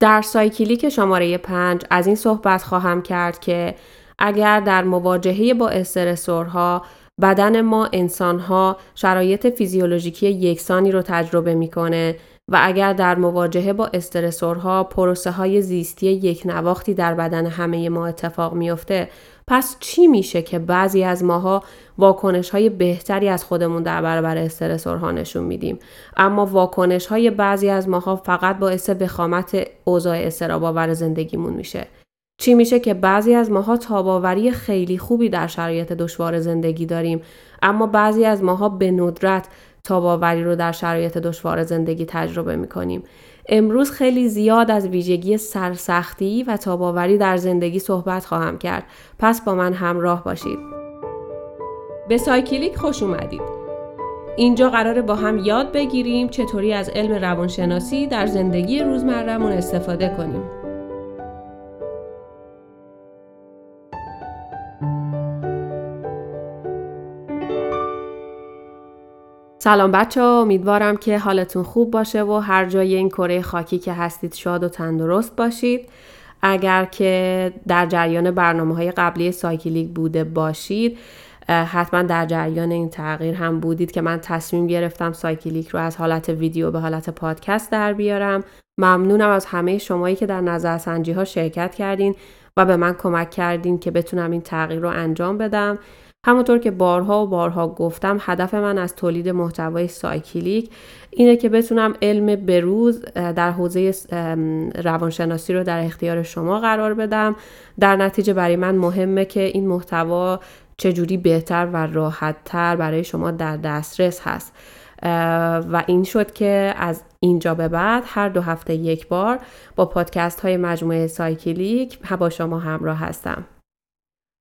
در سایکلیک شماره پنج از این صحبت خواهم کرد که اگر در مواجهه با استرسورها بدن ما انسانها شرایط فیزیولوژیکی یکسانی رو تجربه می‌کنه و اگر در مواجهه با استرسورها پروسه های زیستی یک نواختی در بدن همه ما اتفاق میافته پس چی میشه که بعضی از ماها واکنش های بهتری از خودمون در برابر استرسورها نشون میدیم؟ اما واکنش های بعضی از ماها فقط باعث بخامت اوضاع استراباور زندگیمون میشه. چی میشه که بعضی از ماها تاباوری خیلی خوبی در شرایط دشوار زندگی داریم اما بعضی از ماها به ندرت تاباوری رو در شرایط دشوار زندگی تجربه می‌کنیم. امروز خیلی زیاد از ویژگی سرسختی و تاباوری در زندگی صحبت خواهم کرد. پس با من همراه باشید. به سایکلیک خوش اومدید. اینجا قراره با هم یاد بگیریم چطوری از علم روانشناسی در زندگی روزمرهمون استفاده کنیم. سلام بچه ها امیدوارم که حالتون خوب باشه و هر جای این کره خاکی که هستید شاد و تندرست باشید. اگر که در جریان برنامه های قبلی سایکلیک بوده باشید حتما در جریان این تغییر هم بودید که من تصمیم گرفتم سایکلیک رو از حالت ویدیو به حالت پادکست در بیارم. ممنونم از همه شمایی که در نظرسنجی ها شرکت کردین و به من کمک کردین که بتونم این تغییر رو انجام بدم. همونطور که بارها و بارها گفتم هدف من از تولید محتوای سایکلیک اینه که بتونم علم بروز در حوزه روانشناسی رو در اختیار شما قرار بدم. در نتیجه برای من مهمه که این محتوا چجوری بهتر و راحتتر برای شما در دسترس هست. و این شد که از اینجا به بعد هر دو هفته یک بار با پادکست های مجموعه سایکلیک با شما همراه هستم.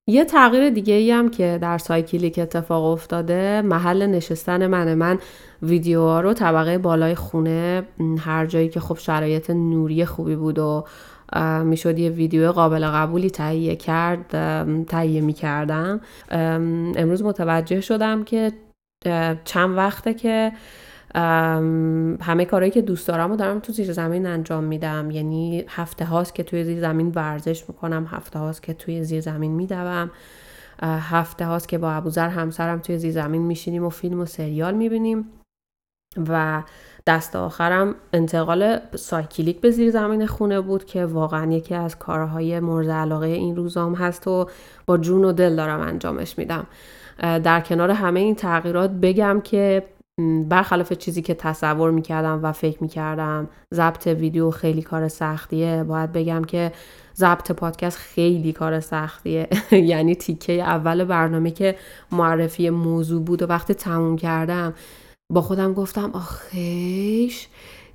یه تغییر دیگه ای هم که در سایکلیک اتفاق افتاده محل نشستن من من ویدیوها رو طبقه بالای خونه هر جایی که خب شرایط نوری خوبی بود و می‌شد یه ویدیو قابل قبولی تهیه کرد تهیه می‌کردم. امروز متوجه شدم که چند وقته که همه کارهایی که دوست دارم و دارم تو زیر زمین انجام میدم. یعنی هفته هاست که توی زیر زمین ورزش می‌کنم هفته هاست که توی زیر زمین میدوم هفته هاست که با ابوذر همسرم توی زیر زمین میشینیم و فیلم و سریال می‌بینیم. و دست آخرم انتقال سایکلیک به زیر زمین خونه بود که واقعا یکی از کارهای مورد علاقه این روزام هست و با جون و دل دارم انجامش میدم. در کنار همه این تغییرات بگم که برخلاف چیزی که تصور می‌کردم و فکر می‌کردم ضبط ویدیو خیلی کار سختیه. باید بگم که ضبط پادکست خیلی کار سختیه. یعنی تیکه اول برنامه که معرفی موضوع بود و وقتی تموم کردم با خودم گفتم آخیش!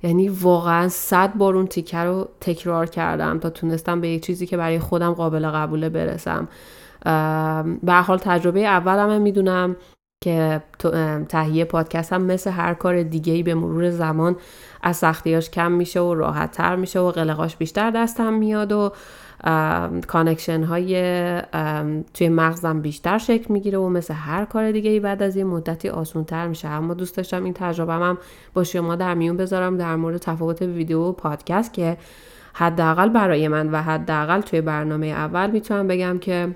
یعنی واقعا صد بار اون تیکه رو تکرار کردم تا تونستم به یک چیزی که برای خودم قابل قبوله برسم. به حال تجربه اولم می‌دونم. که تهیه پادکست هم مثل هر کار دیگه به مرور زمان از سختیاش کم میشه و راحت تر میشه و قلقاش بیشتر دستم میاد و connection های توی مغزم بیشتر شکل می‌گیره و مثل هر کار دیگه ای بعد از یه مدتی آسون تر میشه. اما دوست داشتم این تجربه هم با شما در میون بذارم در مورد تفاوت ویدیو و پادکست که حداقل برای من و حداقل توی برنامه اول می‌تونم بگم که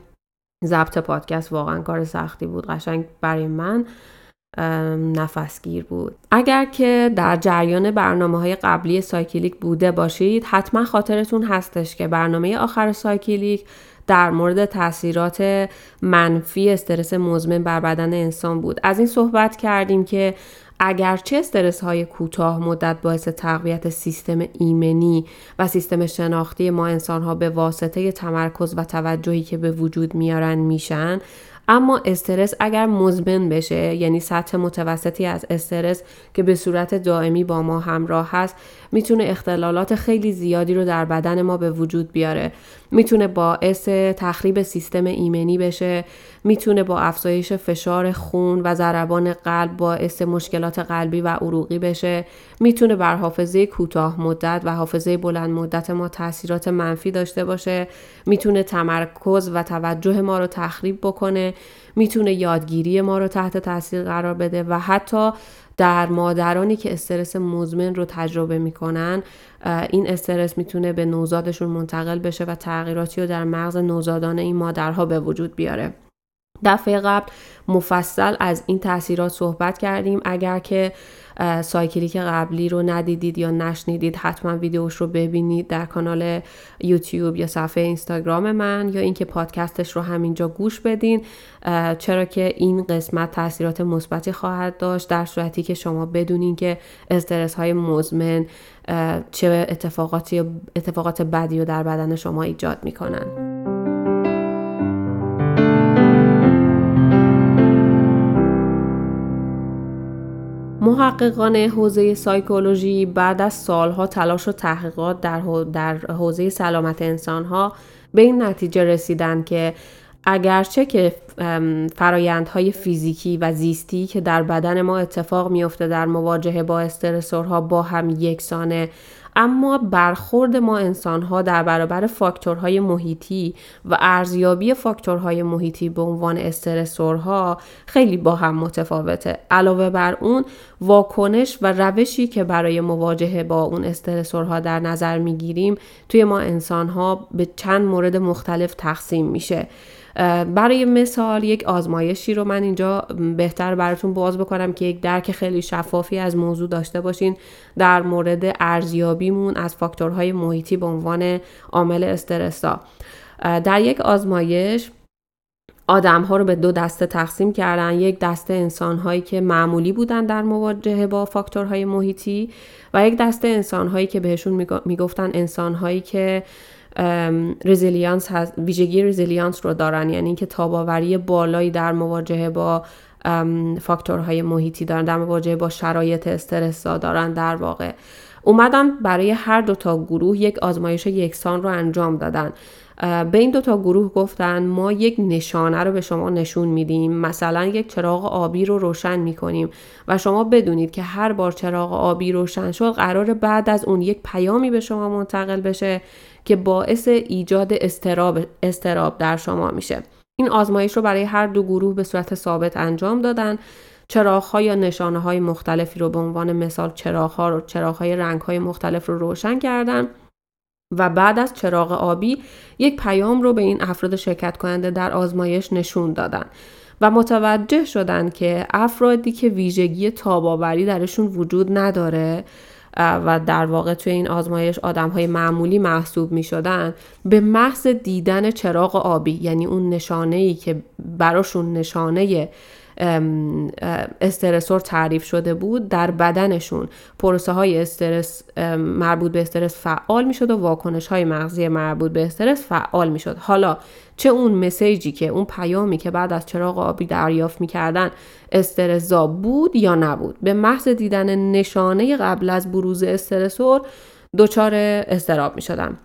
ضبط پادکست واقعا کار سختی بود قشنگ برای من نفسگیر بود. اگر که در جریان برنامه های قبلی سایکلیک بوده باشید حتما خاطرتون هستش که برنامه آخر سایکلیک در مورد تاثیرات منفی استرس مزمن بر بدن انسان بود. از این صحبت کردیم که اگرچه استرس های کوتاه مدت باعث تقویت سیستم ایمنی و سیستم شناختی ما انسان ها به واسطه تمرکز و توجهی که به وجود میارن میشن اما استرس اگر مزمن بشه یعنی سطح متوسطی از استرس که به صورت دائمی با ما همراه هست می‌تونه اختلالات خیلی زیادی رو در بدن ما به وجود بیاره. می‌تونه باعث تخریب سیستم ایمنی بشه می‌تونه با افزایش فشار خون و ضربان قلب باعث مشکلات قلبی و عروقی بشه. می‌تونه بر حافظه کوتاه مدت و حافظه بلند مدت ما تاثیرات منفی داشته باشه. می‌تونه تمرکز و توجه ما رو تخریب بکنه. می‌تونه یادگیری ما رو تحت تاثیر قرار بده و حتی در مادرانی که استرس مزمن رو تجربه می‌کنن این استرس می‌تونه به نوزادشون منتقل بشه و تغییراتی رو در مغز نوزادان این مادرها به وجود بیاره. دفعه قبل مفصل از این تاثیرات صحبت کردیم. اگر که سایکلیک قبلی رو ندیدید یا نشنیدید حتما ویدیوش رو ببینید در کانال یوتیوب یا صفحه اینستاگرام من یا اینکه پادکستش رو همینجا گوش بدین. چرا که این قسمت تاثیرات مثبتی خواهد داشت در صورتی که شما بدونین که استرس های مزمن چه اتفاقاتی اتفاقات بدی رو در بدن شما ایجاد می‌کنن. محققان حوزه سایکولوژی بعد از سالها تلاش و تحقیقات در, در حوزه سلامت انسانها به این نتیجه رسیدن که اگرچه که فرایندهای فیزیکی و زیستی که در بدن ما اتفاق میافته در مواجهه با استرسورها با هم یکسانه اما برخورد ما انسان ها در برابر فاکتورهای محیطی و ارزیابی فاکتورهای محیطی به عنوان استرسورها خیلی با هم متفاوته. علاوه بر اون واکنش و روشی که برای مواجهه با اون استرسورها در نظر می‌گیریم توی ما انسان ها به چند مورد مختلف تقسیم میشه. برای مثال یک آزمایشی رو من اینجا بهتر براتون باز بکنم که یک درک خیلی شفافی از موضوع داشته باشین. در مورد ارزیابیمون از فاکتورهای محیطی به عنوان عامل استرسا در یک آزمایش آدم ها رو به دو دسته تقسیم کردن. یک دسته انسان هایی که معمولی بودن در مواجهه با فاکتورهای محیطی و یک دسته انسان هایی که بهشون می‌گفتن انسان هایی که رزیلیانس هست ویژگی رزیلیانس رو دارن. یعنی اینکه تاباوری بالایی در مواجهه با فاکتورهای محیطی دارن در مواجهه با شرایط استرس دارن در واقع. اومدن برای هر دو تا گروه یک آزمایش یکسان رو انجام دادن. به این دوتا گروه گفتن ما یک نشانه رو به شما نشون میدیم. مثلا یک چراغ آبی رو روشن می‌کنیم و شما بدونید که هر بار چراغ آبی روشن شد قرار بعد از اون یک پیامی به شما منتقل بشه. که باعث ایجاد استراب, استراب در شما میشه. این آزمایش رو برای هر دو گروه به صورت ثابت انجام دادن. چراغ یا نشانه های مختلفی رو به عنوان مثال چراغ ها رو چراغ های رنگ های مختلف رو روشن کردن و بعد از چراغ آبی یک پیام رو به این افراد شرکت کننده در آزمایش نشون دادن و متوجه شدن که افرادی که ویژگی تاباوری درشون وجود نداره و در واقع توی این آزمایش آدم های معمولی محسوب می شدن به محض دیدن چراغ آبی یعنی اون نشانه ای که براشون نشانه استرسور تعریف شده بود در بدنشون. پروسه های استرس مربوط به استرس فعال می شد و واکنش های مغزی مربوط به استرس فعال می شد حالا چه اون مسیجی که اون پیامی که بعد از چراغ آبی دریافت می‌کردن استرسا بود یا نبود؟ به محض دیدن نشانه قبل از بروز استرسور دچار استراب می شدن.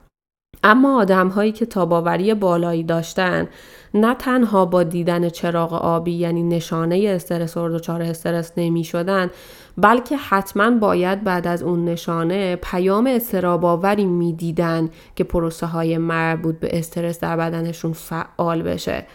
اما آدم هایی که تاباوری بالایی داشتن نه تنها با دیدن چراغ آبی یعنی نشانه استرس و دچار استرس نمی شدن بلکه حتما باید بعد از اون نشانه پیام استراب آوری می دیدن که پروسه های مربوط به استرس در بدنشون فعال بشه.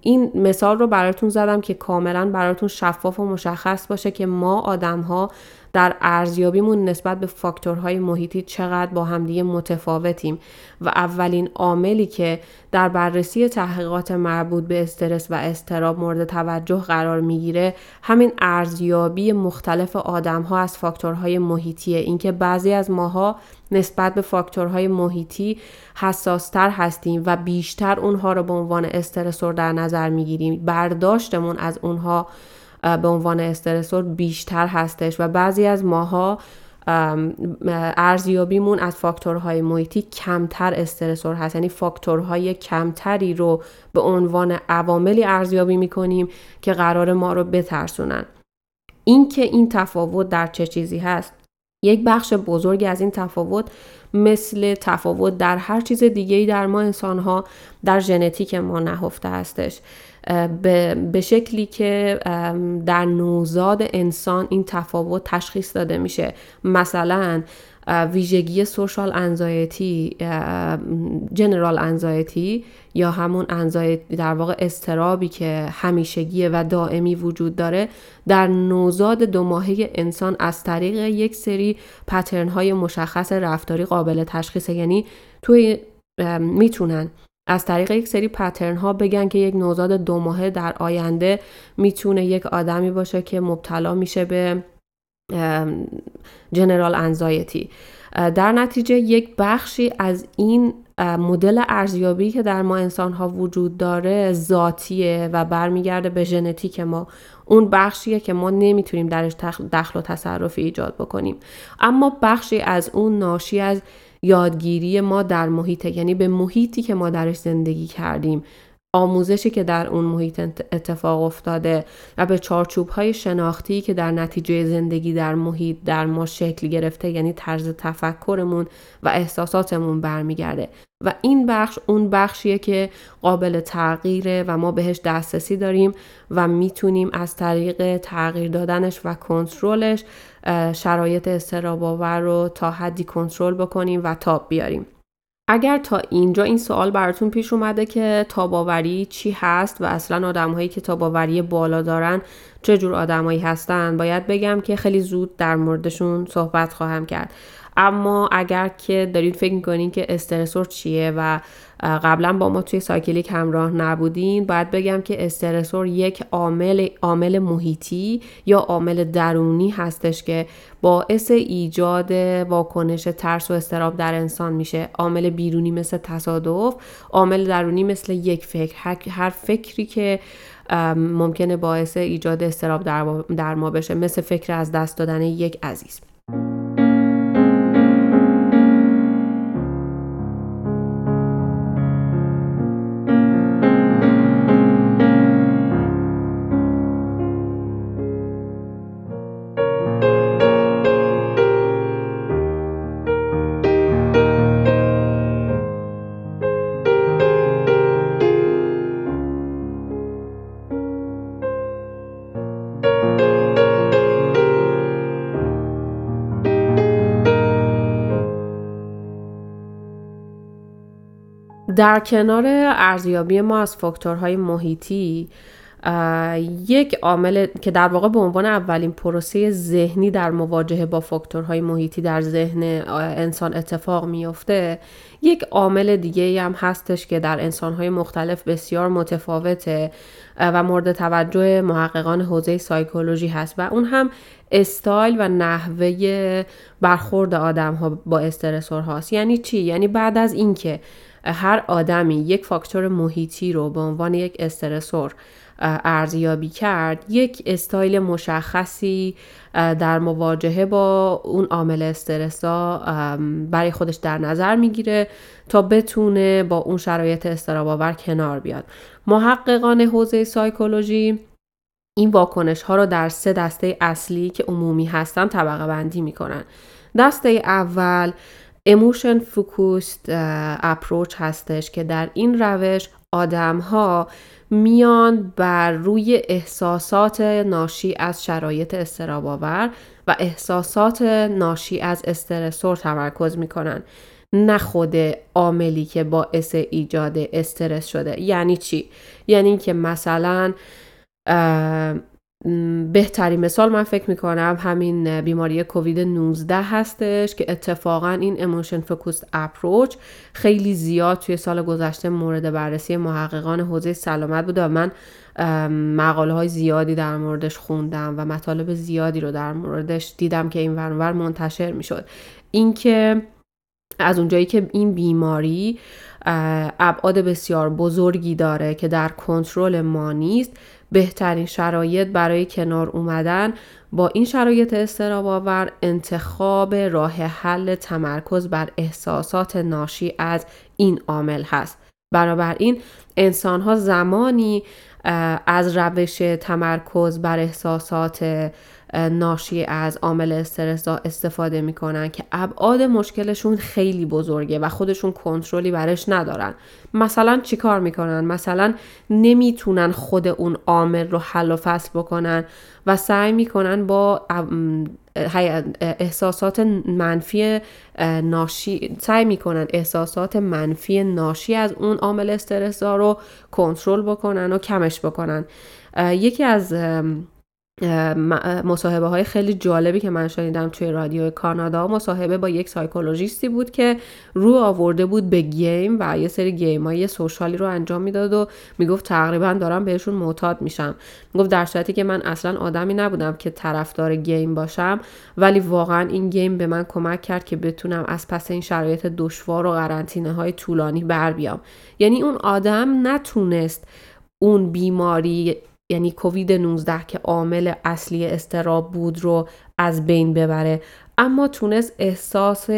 این مثال رو براتون زدم که کاملا براتون شفاف و مشخص باشه که ما آدم ها در ارزیابیمون نسبت به فاکتورهای محیطی چقدر با همدیگه متفاوتیم و اولین عاملی که در بررسی تحقیقات مربوط به استرس و استراب مورد توجه قرار می‌گیره همین ارزیابی مختلف آدم ها از فاکتورهای محیطیه. اینکه بعضی از ماها نسبت به فاکتورهای محیطی حساستر هستیم و بیشتر اونها رو به عنوان استرسور در نظر می‌گیریم. برداشتمون از اونها به عنوان استرسور بیشتر هستش و بعضی از ماها ارزیابیمون از فاکتورهای محیطی کمتر استرسور هست. یعنی فاکتورهای کمتری رو به عنوان عواملی ارزیابی می‌کنیم که قرار ما رو بترسونن. اینکه این تفاوت در چه چیزی هست؟ یک بخش بزرگی از این تفاوت مثل تفاوت در هر چیز دیگه‌ای در ما انسانها در ژنتیک ما نهفته هستش. به شکلی که در نوزاد انسان این تفاوت تشخیص داده میشه. مثلا ویژگی سوشال انزایتی جنرال انزایتی یا همون انزایتی در واقع استرابی که همیشگیه و دائمی وجود داره در نوزاد دو ماهه انسان از طریق یک سری پترن های مشخص رفتاری قابل تشخیصه. یعنی توی می‌تونن از طریق یک سری پترن ها بگن که یک نوزاد دو ماهه در آینده می‌تونه یک آدمی باشه که مبتلا میشه به جنرال انزایتی در نتیجه یک بخشی از این مدل ارزیابی که در ما انسان ها وجود داره ذاتیه و برمیگرده به ژنتیک ما. اون بخشیه که ما نمی‌تونیم درش دخل و تصرفی ایجاد بکنیم. اما بخشی از اون ناشی از یادگیری ما در محیط یعنی به محیطی که ما درش زندگی کردیم. آموزشی که در اون محیط اتفاق افتاده و به چارچوب های شناختی که در نتیجه زندگی در محیط در ما شکل گرفته یعنی طرز تفکرمون و احساساتمون برمیگرده. و این بخش اون بخشیه که قابل تغییره و ما بهش دسترسی داریم و می‌تونیم از طریق تغییر دادنش و کنترلش شرایط استراباور رو تا حدی کنترل بکنیم و تاب بیاریم. اگر تا اینجا این سوال براتون پیش اومده که تاباوری چی هست و اصلا آدمهایی که تاباوری بالا دارن چه جور آدمایی هستن باید بگم که خیلی زود در موردشون صحبت خواهم کرد. اما اگر که دارید فکر می‌کنین که استرسور چیه و قبلا با ما توی سایکلیک همراه نبودین. باید بگم که استرسور یک عامل عامل محیطی یا عامل درونی هستش که باعث ایجاد واکنش ترس و استراب در انسان میشه. عامل بیرونی مثل تصادف عامل درونی مثل یک فکر. هر فکری که ممکنه باعث ایجاد استراب در ما بشه مثل فکر از دست دادن یک عزیز. در کنار ارزیابی ما از فاکتورهای محیطی یک عامل که در واقع به عنوان اولین پروسه ذهنی در مواجهه با فاکتورهای محیطی در ذهن انسان اتفاق میفته یک عامل دیگه هم هستش که در انسانهای مختلف بسیار متفاوته و مورد توجه محققان حوزه سایکولوژی هست و اون هم استایل و نحوه برخورد آدم ها با استرسور هاست یعنی چی؟ یعنی بعد از اینکه هر آدمی یک فاکتور محیطی رو به عنوان یک استرسور ارزیابی کرد یک استایل مشخصی در مواجهه با اون عامل استرسا برای خودش در نظر می‌گیره تا بتونه با اون شرایط استراباور کنار بیاد. محققان حوزه سایکولوژی این واکنش ها رو در سه دسته اصلی که عمومی هستن طبقه بندی می‌کنن. دسته اول emotion focused approach هستش که در این روش آدم ها میان بر روی احساسات ناشی از شرایط اضطراب‌آور و احساسات ناشی از stressor تمرکز می‌کنن. نه خود عاملی که باعث ایجاد استرس شده. یعنی چی؟ یعنی که مثلا بهترین مثال من فکر می‌کنم همین بیماری کووید 19 هستش که اتفاقا این emotion focused approach خیلی زیاد توی سال گذشته مورد بررسی محققان حوزه سلامت بوده و من مقاله های زیادی در موردش خوندم و مطالب زیادی رو در موردش دیدم که این ور اون ور منتشر می‌شد. اینکه از اونجایی که این بیماری ابعاد بسیار بزرگی داره که در کنترل ما نیست بهترین شرایط برای کنار اومدن. با این شرایط استراباور انتخاب راه حل تمرکز بر احساسات ناشی از این عامل هست. بنابراین انسان ها زمانی از روش تمرکز بر احساسات ناشی از عامل استرس استفاده می‌کنن که ابعاد مشکلشون خیلی بزرگه و خودشون کنترلی برش ندارن. مثلا چیکار می‌کنن؟ مثلا نمی‌تونن خود اون عامل رو حل و فصل بکنن و سعی می‌کنن با احساسات منفی ناشی سعی می‌کنن احساسات منفی ناشی از اون عامل استرس رو کنترل بکنن و کمش بکنن. یکی از مصاحبه های خیلی جالبی که من شنیدم توی رادیو کانادا. مصاحبه با یک سایکولوژیستی بود که رو آورده بود به game و یه سری game های social ی رو انجام می‌داد و می‌گفت تقریبا دارم بهشون معتاد میشم. می‌گفت در صورتی که من اصلا آدمی نبودم که طرفدار game باشم ولی واقعا این game به من کمک کرد که بتونم از پس این شرایط دشوار و قرنطینه های طولانی بر بیام. یعنی اون آدم نتونست اون بیماری یعنی کووید 19 که عامل اصلی اضطراب بود رو از بین ببره. اما تونست احساس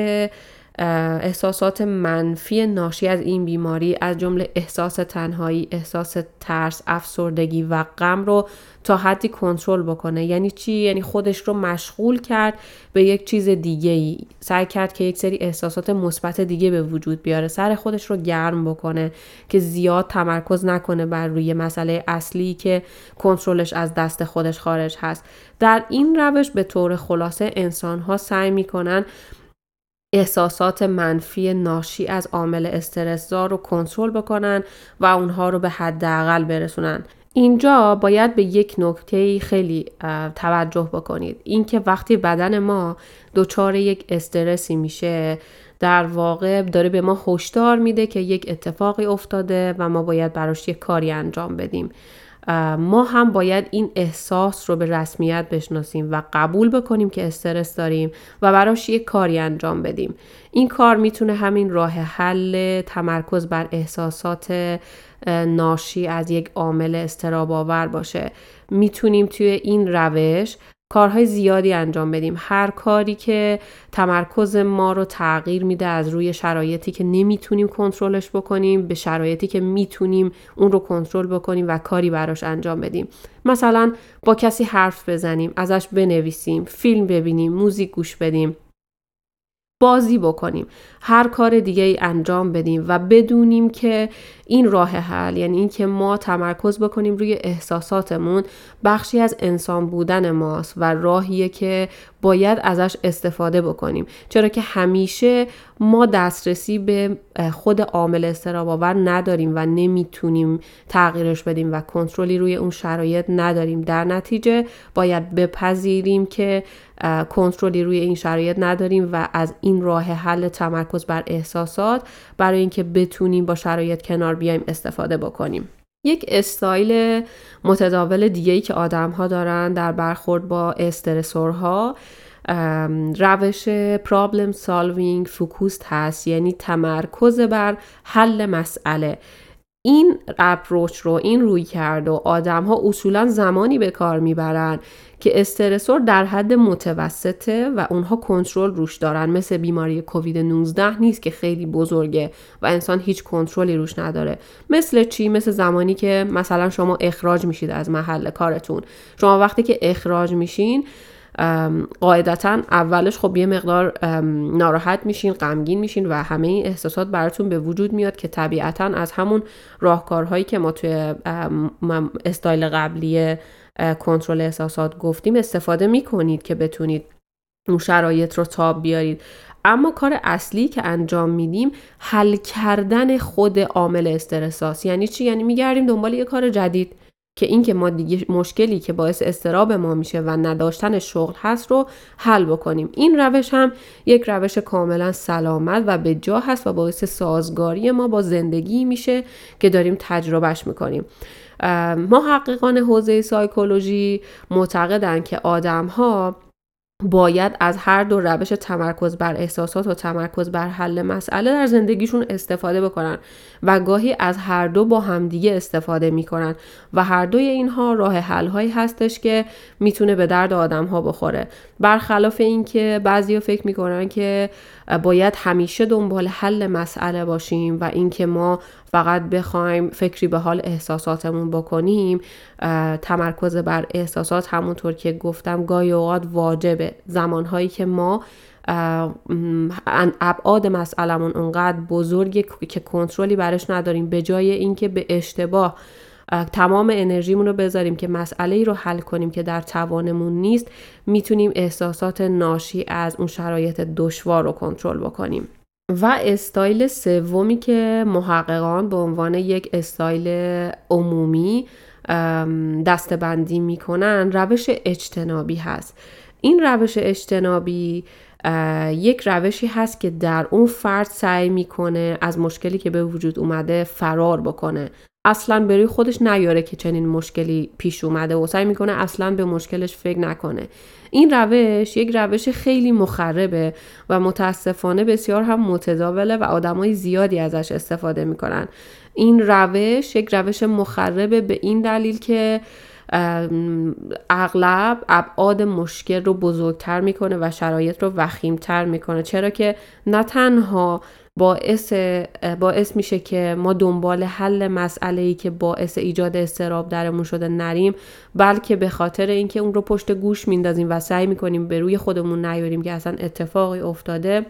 احساسات منفی ناشی از این بیماری از جمله احساس تنهایی، احساس ترس، افسردگی و غم رو تا حدی کنترل بکنه. یعنی چی؟ یعنی خودش رو مشغول کرد به یک چیز دیگه ای سعی کرد که یک سری احساسات مثبت دیگه به وجود بیاره. سر خودش رو گرم بکنه که زیاد تمرکز نکنه بر روی مسئله اصلی که کنترلش از دست خودش خارج هست. در این روش به طور خلاصه انسان ها سعی می‌کنن احساسات منفی ناشی از عامل استرسزا رو کنترل بکنن و اونها رو به حداقل برسونن. اینجا باید به یک نکته خیلی توجه بکنید. اینکه وقتی بدن ما دچار یک استرسی میشه در واقع داره به ما هشدار میده که یک اتفاقی افتاده و ما باید براش یک کاری انجام بدیم. ما هم باید این احساس رو به رسمیت بشناسیم و قبول بکنیم که استرس داریم و براش یک کاری انجام بدیم. این کار می‌تونه همین راه حل تمرکز بر احساسات ناشی از یک عامل استراب آور باشه. می‌تونیم توی این روش کارهای زیادی انجام بدیم. هر کاری که تمرکز ما رو تغییر میده از روی شرایطی که نمی‌تونیم کنترلش بکنیم به شرایطی که می‌تونیم اون رو کنترل بکنیم و کاری براش انجام بدیم. مثلا با کسی حرف بزنیم ازش بنویسیم فیلم ببینیم موزیک گوش بدیم. بازی بکنیم. هر کار دیگه ای انجام بدیم و بدونیم که این راه حل یعنی اینکه ما تمرکز بکنیم روی احساساتمون بخشی از انسان بودن ماست و راهیه که باید ازش استفاده بکنیم. چرا که همیشه ما دسترسی به خود عامل استراب آور نداریم و نمی‌تونیم تغییرش بدیم و کنترلی روی اون شرایط نداریم. در نتیجه باید بپذیریم که کنترلی روی این شرایط نداریم و از این راه حل تمرکز بر احساسات برای اینکه بتونیم با شرایط کنار بیایم استفاده بکنیم. یک استایل متداول دیگه ای که آدم ها دارن در برخورد با stressor ها روش problem solving focused هست یعنی تمرکز بر حل مسئله. این اپروچ رو این روی کرد و آدم ها اصولا زمانی به کار می‌برن که استرسور در حد متوسطه و اونها کنترل روش دارن. مثل بیماری کووید 19 نیست که خیلی بزرگه و انسان هیچ کنترلی روش نداره. مثل چی؟ مثل زمانی که مثلا شما اخراج میشید از محل کارتون. شما وقتی که اخراج میشین قاعدتا اولش خب یه مقدار ناراحت میشین غمگین میشین و همه این احساسات براتون به وجود میاد که طبیعتا از همون راهکارهایی که ما توی استایل قبلی کنترل احساسات گفتیم استفاده می‌کنید که بتونید اون شرایط رو تاب بیارید. اما کار اصلی که انجام میدیم حل کردن خود عامل استرساس یعنی چی؟ یعنی میگردیم دنبال یه کار جدید که اینکه ما دیگه مشکلی که باعث استراب ما میشه و نداشتن شغل هست رو حل بکنیم. این روش هم یک روش کاملا سلامت و به جا هست و باعث سازگاری ما با زندگی میشه که داریم تجربهش می‌کنیم. محققان حوزه سایکولوژی معتقدن که آدم ها باید از هر دو روش تمرکز بر احساسات و تمرکز بر حل مسئله در زندگیشون استفاده بکنن. و گاهی از هر دو با همدیگه استفاده می‌کنن و هر دوی اینها راه حل هایی هستش که می‌تونه به درد آدم ها بخوره. برخلاف اینکه بعضیا فکر می‌کنن که باید همیشه دنبال حل مسئله باشیم و اینکه ما فقط بخوایم فکری به حال احساساتمون بکنیم تمرکز بر احساسات همونطور که گفتم گاهی اوقات واجبه. زمانهایی که ما ابعاد مسئلمون اونقدر بزرگه که کنترلی برش نداریم. به جای اینکه به اشتباه تمام انرژیمون رو بذاریم که مسئله ای رو حل کنیم که در توانمون نیست می‌تونیم احساسات ناشی از اون شرایط دشوار رو کنترل بکنیم. و استایل سومی که محققان به عنوان یک استایل عمومی دستبندی می‌کنن روش اجتنابی هست. این روش اجتنابی یک روشی هست که در اون فرد سعی می‌کنه از مشکلی که به وجود اومده فرار بکنه. اصلا بروی خودش نیاره که چنین مشکلی پیش اومده و سعی می‌کنه اصلا به مشکلش فکر نکنه. این روش یک روش خیلی مخربه و متاسفانه بسیار هم متداوله و آدمای زیادی ازش استفاده می‌کنن. این روش یک روش مخربه به این دلیل که اغلب ابعاد مشکل رو بزرگتر می‌کنه و شرایط رو وخیمتر می‌کنه. چرا که نه تنها باعث, باعث میشه که ما دنبال حل مسئله ای که باعث ایجاد استراب درمون شده نریم بلکه به خاطر اینکه اون رو پشت گوش میندازیم و سعی می‌کنیم به روی خودمون نیاریم که اصلا اتفاقی افتاده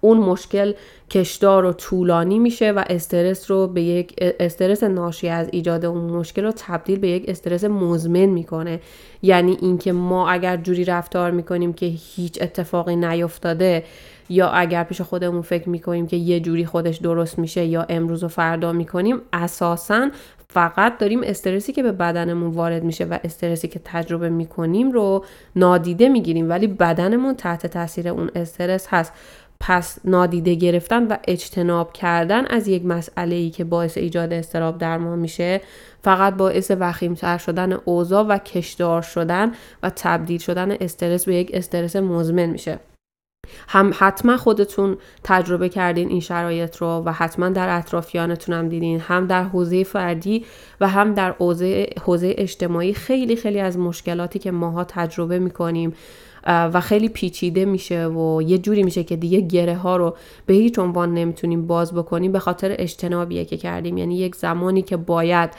اون مشکل کشدار و طولانی میشه و استرس رو به یک استرس ناشی از ایجاد اون مشکل رو تبدیل به یک استرس مزمن می‌کنه. یعنی اینکه ما اگر جوری رفتار می‌کنیم که هیچ اتفاقی نیفتاده یا اگر پیش خودمون فکر می‌کنیم که یه جوری خودش درست میشه یا امروز و فردا می‌کنیم اساسا فقط داریم استرسی که به بدنمون وارد میشه و استرسی که تجربه می‌کنیم رو نادیده می‌گیریم. ولی بدنمون تحت تاثیر اون استرس هست. پس نادیده گرفتن و اجتناب کردن از یک مسئله ای که باعث ایجاد استراب در ما میشه فقط باعث وخیمتر شدن اوضاع و کشدار شدن و تبدیل شدن استرس به یک استرس مزمن میشه. هم حتما خودتون تجربه کردین این شرایط رو و حتما در اطرافیانتون هم دیدین هم در حوزه فردی و هم در حوزه اجتماعی. خیلی خیلی از مشکلاتی که ماها تجربه می‌کنیم و خیلی پیچیده میشه و یه جوری میشه که دیگه گره ها رو به هیچ عنوان نمی‌تونیم باز بکنیم به خاطر اجتنابیه که کردیم. یعنی یک زمانی که باید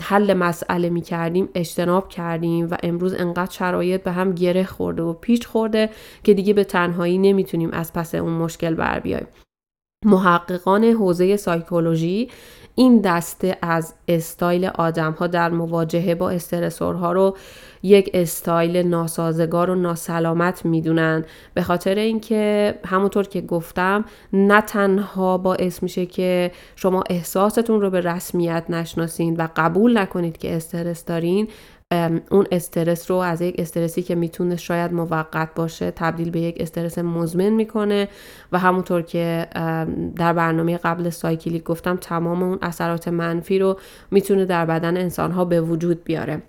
حل مسئله می کردیم اجتناب کردیم و امروز انقدر شرایط به هم گره خورده و پیچ خورده که دیگه به تنهایی نمی‌تونیم از پس اون مشکل بر بیایم. محققان حوزه سایکولوژی این دسته از استایل آدم ها در مواجهه با استرسورها رو یک استایل ناسازگار و ناسلامت می‌دونن. به خاطر اینکه همونطور که گفتم نه تنها باعث میشه که شما احساستون رو به رسمیت نشناسین و قبول نکنید که استرس دارین اون استرس رو از یک استرسی که می‌تونه شاید موقت باشه تبدیل به یک استرس مزمن می‌کنه و همونطور که در برنامه قبل سایکلیک گفتم تمام اون اثرات منفی رو می‌تونه در بدن انسانها به وجود بیاره.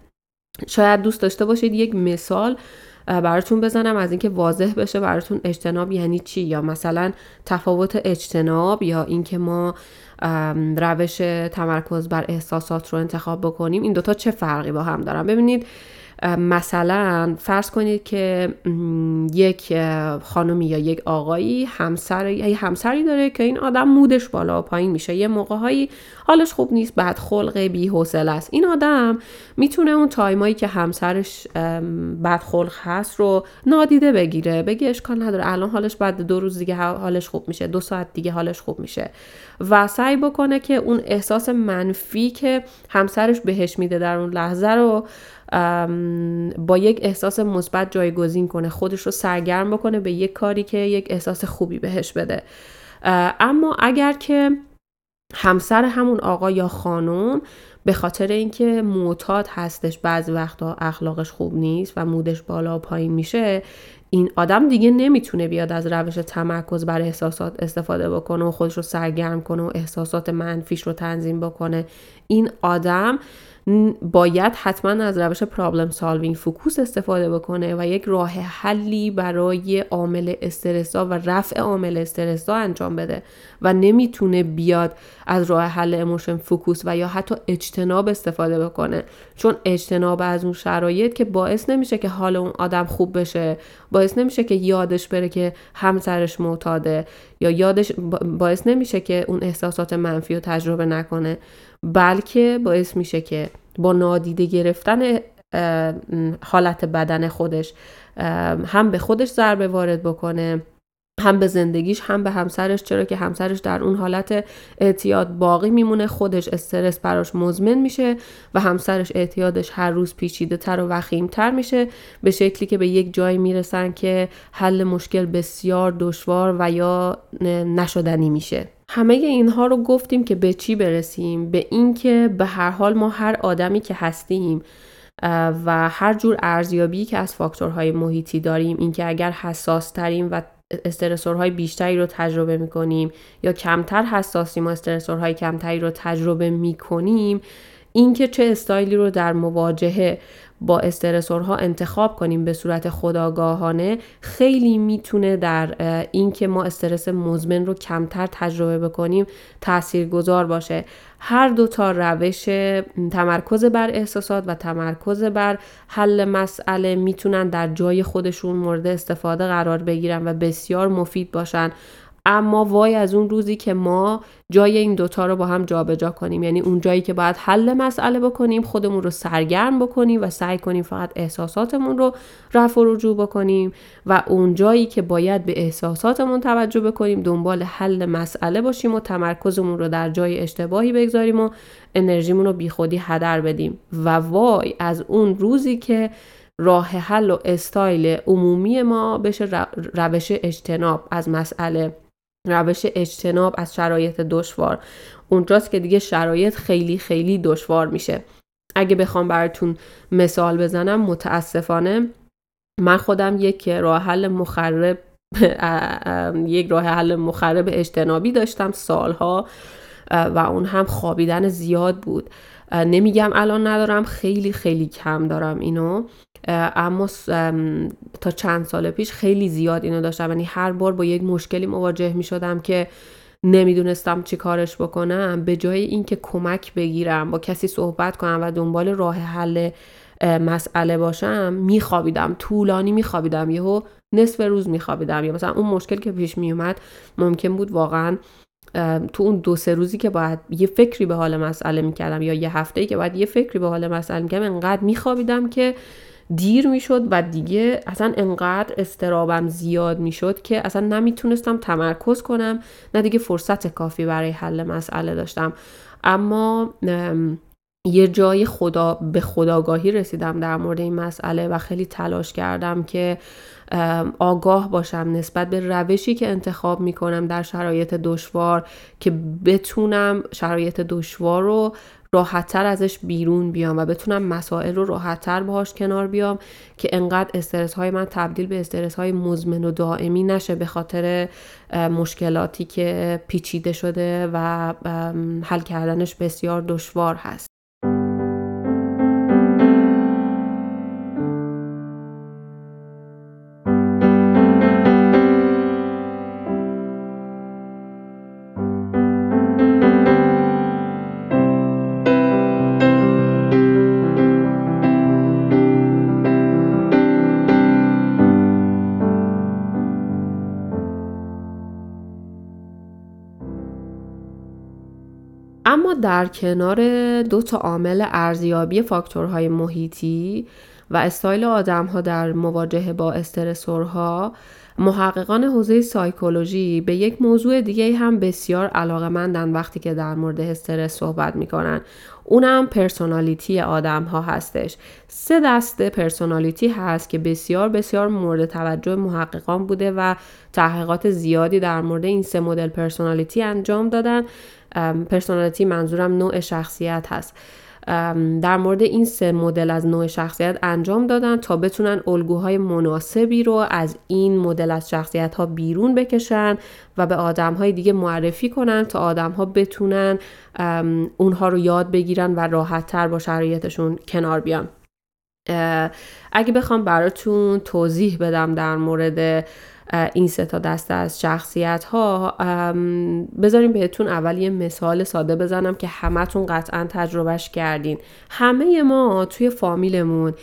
شاید دوست داشته باشید یک مثال براتون بزنم از اینکه واضح بشه براتون اجتناب یعنی چی یا مثلا تفاوت اجتناب یا اینکه ما روش تمرکز بر احساسات رو انتخاب بکنیم این دوتا چه فرقی با هم دارن؟ ببینید مثلا فرض کنید که یک خانمی یا یک آقایی همسر یا همسری داره که این آدم مودش بالا و پایین میشه. یه موقعهایی حالش خوب نیست بعد خلق بی است. این آدم می‌تونه اون تایمایی که همسرش بد خلق هست رو نادیده بگیره بگه اشکال نداره. الان حالش بعد دو روز دیگه حالش خوب میشه دو ساعت دیگه حالش خوب میشه. و سعی بکنه که اون احساس منفی که همسرش بهش میده در اون لحظه رو با یک احساس مثبت جایگزین کنه خودش رو سرگرم بکنه به یک کاری که یک احساس خوبی بهش بده. اما اگر که همسر همون آقا یا خانم به خاطر اینکه معتاد هستش بعضی وقتا اخلاقش خوب نیست و مودش بالا و پایین میشه این آدم دیگه نمی‌تونه بیاد از روش تمرکز بر احساسات استفاده بکنه و خودش رو سرگرم کنه و احساسات منفیش رو تنظیم بکنه. این آدم باید حتما از روش problem solving focus استفاده بکنه و یک راه حلی برای عامل استرس‌زا و رفع عامل استرس‌زا انجام بده و نمی‌تونه بیاد از راه حل emotion focus و یا حتی اجتناب استفاده بکنه. چون اجتناب از اون شرایط که باعث نمیشه که حال اون آدم خوب بشه باعث نمیشه که یادش بره که همسرش معتاده یا یادش باعث نمیشه که اون احساسات منفی رو تجربه نکنه. بلکه باعث میشه که با نادیده گرفتن حالت بدن خودش هم به خودش ضربه وارد بکنه هم به زندگیش هم به همسرش چرا که همسرش در اون حالت اعتیاد باقی میمونه خودش استرس براش مزمن میشه و همسرش اعتیادش هر روز پیچیده تر و وخیم تر میشه به شکلی که به یک جایی می‌رسن که حل مشکل بسیار دشوار و یا نشدنی میشه. همه اینها رو گفتیم که به چی برسیم؟ به اینکه به هر حال ما هر آدمی که هستیم و هر جور ارزیابی که از فاکتورهای محیطی داریم اینکه اگر حساس تریم و استرسورهای بیشتری رو تجربه می‌کنیم یا کمتر حساسیم و استرسورهای کمتری رو تجربه می‌کنیم اینکه چه استایلی رو در مواجهه با استرسورها انتخاب کنیم به صورت خداگاهانه خیلی می‌تونه در اینکه ما استرس مزمن رو کمتر تجربه بکنیم تاثیرگذار باشه. هر دو تا روش تمرکز بر احساسات و تمرکز بر حل مسئله می‌تونن در جای خودشون مورد استفاده قرار بگیرن و بسیار مفید باشن. اما وای از اون روزی که ما جای این دوتا رو با هم جابجا جا کنیم. یعنی اون جایی که باید حل مسئله بکنیم خودمون رو سرگرم بکنیم و سعی کنیم فقط احساساتمون رو رفع و رجوع بکنیم و اون جایی که باید به احساساتمون توجه بکنیم دنبال حل مسئله باشیم و تمرکزمون رو در جای اشتباهی بگذاریم و انرژیمون رو بیخودی هدر بدیم. و وای از اون روزی که راه حل و استایل عمومی ما بشه روش اجتناب از مسئله روش اجتناب از شرایط دشوار. اونجاست که دیگه شرایط خیلی خیلی دشوار میشه. اگه بخوام براتون مثال بزنم متاسفانه من خودم یک راه حل مخرب یک راه حل مخرب اجتنابی داشتم سالها و اون هم خوابیدن زیاد بود. نمیگم الان ندارم خیلی خیلی کم دارم اینو. اما تا چند سال پیش خیلی زیاد اینو داشتم. یعنی هر بار با یک مشکلی مواجه می شدم که نمی‌دونستم چی کارش بکنم. به جای اینکه کمک بگیرم با کسی صحبت کنم و دنبال راه حل مسئله باشم میخوابیدم. طولانی میخوابیدم. یهو نصف روز میخوابیدم. یا مثلا اون مشکل که پیش میومد ممکن بود واقعا تو اون دو سه روزی که باید یه فکری به حال مسئله می‌کردم یا یه هفته که باید یه فکری به حال مسئله می‌کردم انقدر میخوابیدم که دیر می‌شد و دیگه اصلا انقدر استرابم زیاد می‌شد که اصلا نمی‌تونستم تمرکز کنم نه دیگه فرصت کافی برای حل مسئله داشتم. اما یه جای خدا به خداگاهی رسیدم در مورد این مسئله و خیلی تلاش کردم که آگاه باشم نسبت به روشی که انتخاب می‌کنم در شرایط دشوار که بتونم شرایط دشوار رو راحتتر ازش بیرون بیام و بتونم مسائل رو راحتتر باهاش کنار بیام که انقدر استرس های من تبدیل به استرس های مزمن و دائمی نشه به خاطر مشکلاتی که پیچیده شده و حل کردنش بسیار دشوار هست. در کنار دو تا عامل ارزیابی فاکتورهای محیطی و استایل آدم ها در مواجهه با stressor ها محققان حوزه سایکولوژی به یک موضوع دیگه هم بسیار علاقه مندن وقتی که در مورد استرس صحبت می‌کنن. اونم personality آدم ها هستش. سه دسته personality هست که بسیار بسیار مورد توجه محققان بوده و تحقیقات زیادی در مورد این سه مدل personality انجام دادن پرسونالیتی منظورم نوع شخصیت هست. در مورد این سه مدل از نوع شخصیت انجام دادن تا بتونن الگوهای مناسبی رو از این مدل از شخصیت ها بیرون بکشن و به آدم های دیگه معرفی کنن تا آدم ها بتونن اونها رو یاد بگیرن و راحت تر با شرایطشون کنار بیان. اگه بخوام براتون توضیح بدم در مورد این سه تا دسته از شخصیت ها بذاریم بهتون اول یه مثال ساده بزنم که همتون قطعا تجربهش کردین. همه ما توی فامیلمون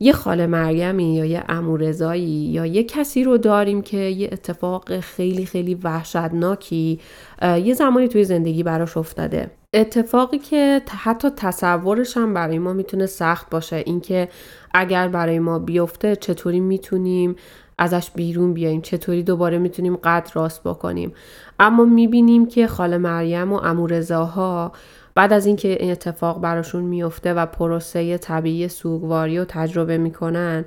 یه خاله مرگمی یا یه امورزایی یا یه کسی رو داریم که یه اتفاق خیلی خیلی وحشتناکی یه زمانی توی زندگی براش افتاده. اتفاقی که حتی تصورش هم برای ما می‌تونه سخت باشه اینکه اگر برای ما بیفته چطوری می‌تونیم ازش بیرون بیایم چطوری دوباره می‌تونیم قد راست بکنیم. اما می‌بینیم که خاله مریم و امورزاها بعد از اینکه این اتفاق براشون میفته و پروسه طبیعی سوگواری رو تجربه می‌کنن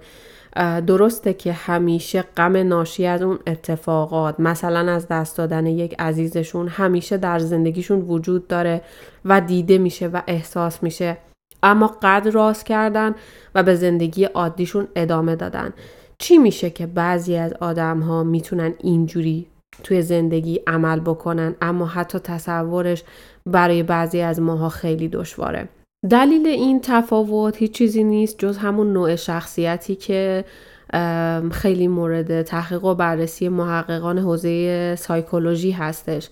درسته که همیشه غم ناشی از اون اتفاقات مثلا از دست دادن یک عزیزشون همیشه در زندگیشون وجود داره و دیده میشه و احساس میشه. اما قد راست کردن و به زندگی عادیشون ادامه دادن. چی میشه که بعضی از آدم ها می‌تونن اینجوری توی زندگی عمل بکنن اما حتی تصورش برای بعضی از ماها خیلی دشواره؟ دلیل این تفاوت هیچ چیزی نیست جز همون نوع شخصیتی که خیلی مورد تحقیق و بررسی محققان حوزه سایکولوژی هستش.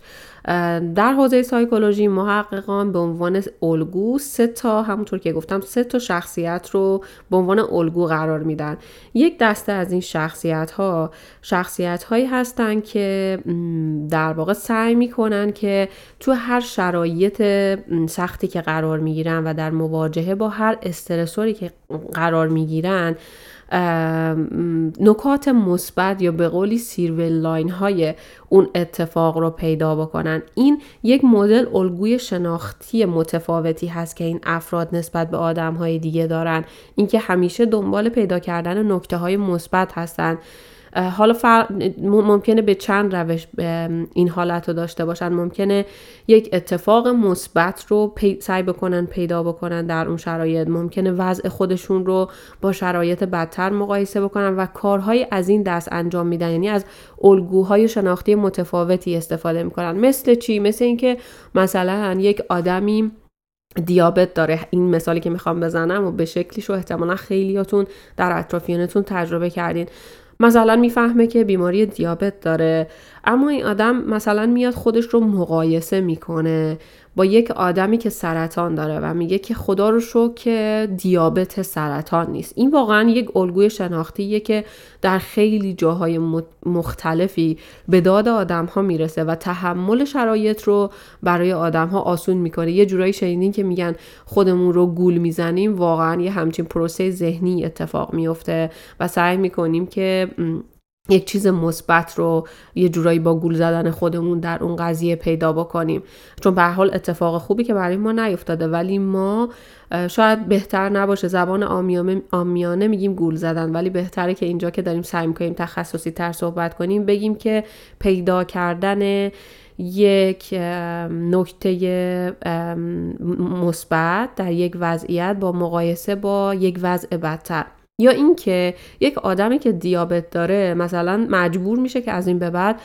در حوزه سایکولوژی محققان به عنوان الگو سه تا همونطور که گفتم سه تا شخصیت رو به عنوان الگو قرار میدن. یک دسته از این شخصیت ها شخصیت هایی هستن که در واقع سعی می‌کنن که تو هر شرایط سختی که قرار می‌گیرن و در مواجهه با هر stressor ی که قرار می‌گیرن نکات مثبت یا به قولی silver line های اون اتفاق رو پیدا بکنن. این یک مدل الگوی شناختی متفاوتی هست که این افراد نسبت به آدم های دیگه دارن. اینکه همیشه دنبال پیدا کردن نکته های مثبت هستن. حالا فر... ممکنه به چند روش این حالت رو داشته باشن. ممکنه یک اتفاق مثبت رو سعی بکنن پیدا بکنن در اون شرایط. ممکنه وضع خودشون رو با شرایط بدتر مقایسه بکنن و کارهای از این دست انجام میدن. یعنی از الگوهای شناختی متفاوتی استفاده می‌کنن. مثل چی؟ مثل اینکه مثلا یک آدمی دیابت داره. این مثالی که می‌خوام بزنم و به شکلیش رو احتمالا خیلیاتون در اطرافیانتون تجربه کردین. مثلا می‌فهمه که بیماری دیابت داره اما این آدم مثلا میاد خودش رو مقایسه می‌کنه. با یک آدمی که سرطان داره و میگه که خدا رو شو که دیابت سرطان نیست. این واقعا یک الگوی شناختیه که در خیلی جاهای مختلفی به داد آدم ها می‌رسه و تحمل شرایط رو برای آدم ها آسون می‌کنه. یه جورایی شنیدین که میگن خودمون رو گول می‌زنیم واقعا یه همچین پروسه ذهنی اتفاق میفته و سعی می‌کنیم که یک چیز مثبت رو یه جورایی با گول زدن خودمون در اون قضیه پیدا بکنیم. چون به حال اتفاق خوبی که برای ما نیفتاده ولی ما شاید بهتر نباشه. زبان آمیانه میگیم گول زدن ولی بهتره که اینجا که داریم سعی می‌کنیم تخصصی تر صحبت کنیم بگیم که پیدا کردن یک نکته مثبت در یک وضعیت با مقایسه با یک وضع بدتر. یا اینکه یک آدمی که دیابت داره مثلا مجبور میشه که از این به بعد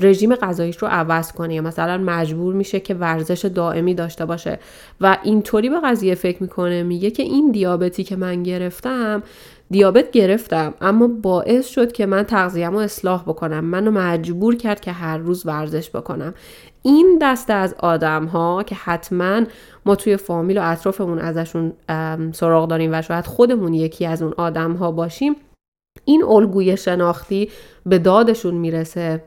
رژیم غذاییش رو عوض کنه یا مثلا مجبور میشه که ورزش دائمی داشته باشه. و اینطوری به قضیه فکر می‌کنه میگه که این دیابتی که من گرفتم دیابت گرفتم اما باعث شد که من تغذیه‌مو اصلاح بکنم. منو مجبور کرد که هر روز ورزش بکنم. این دسته از آدم ها که حتما ما توی فامیل و اطرافمون ازشون سراغ داریم و شاید خودمون یکی از اون آدم ها باشیم این الگوی شناختی به دادشون می‌رسه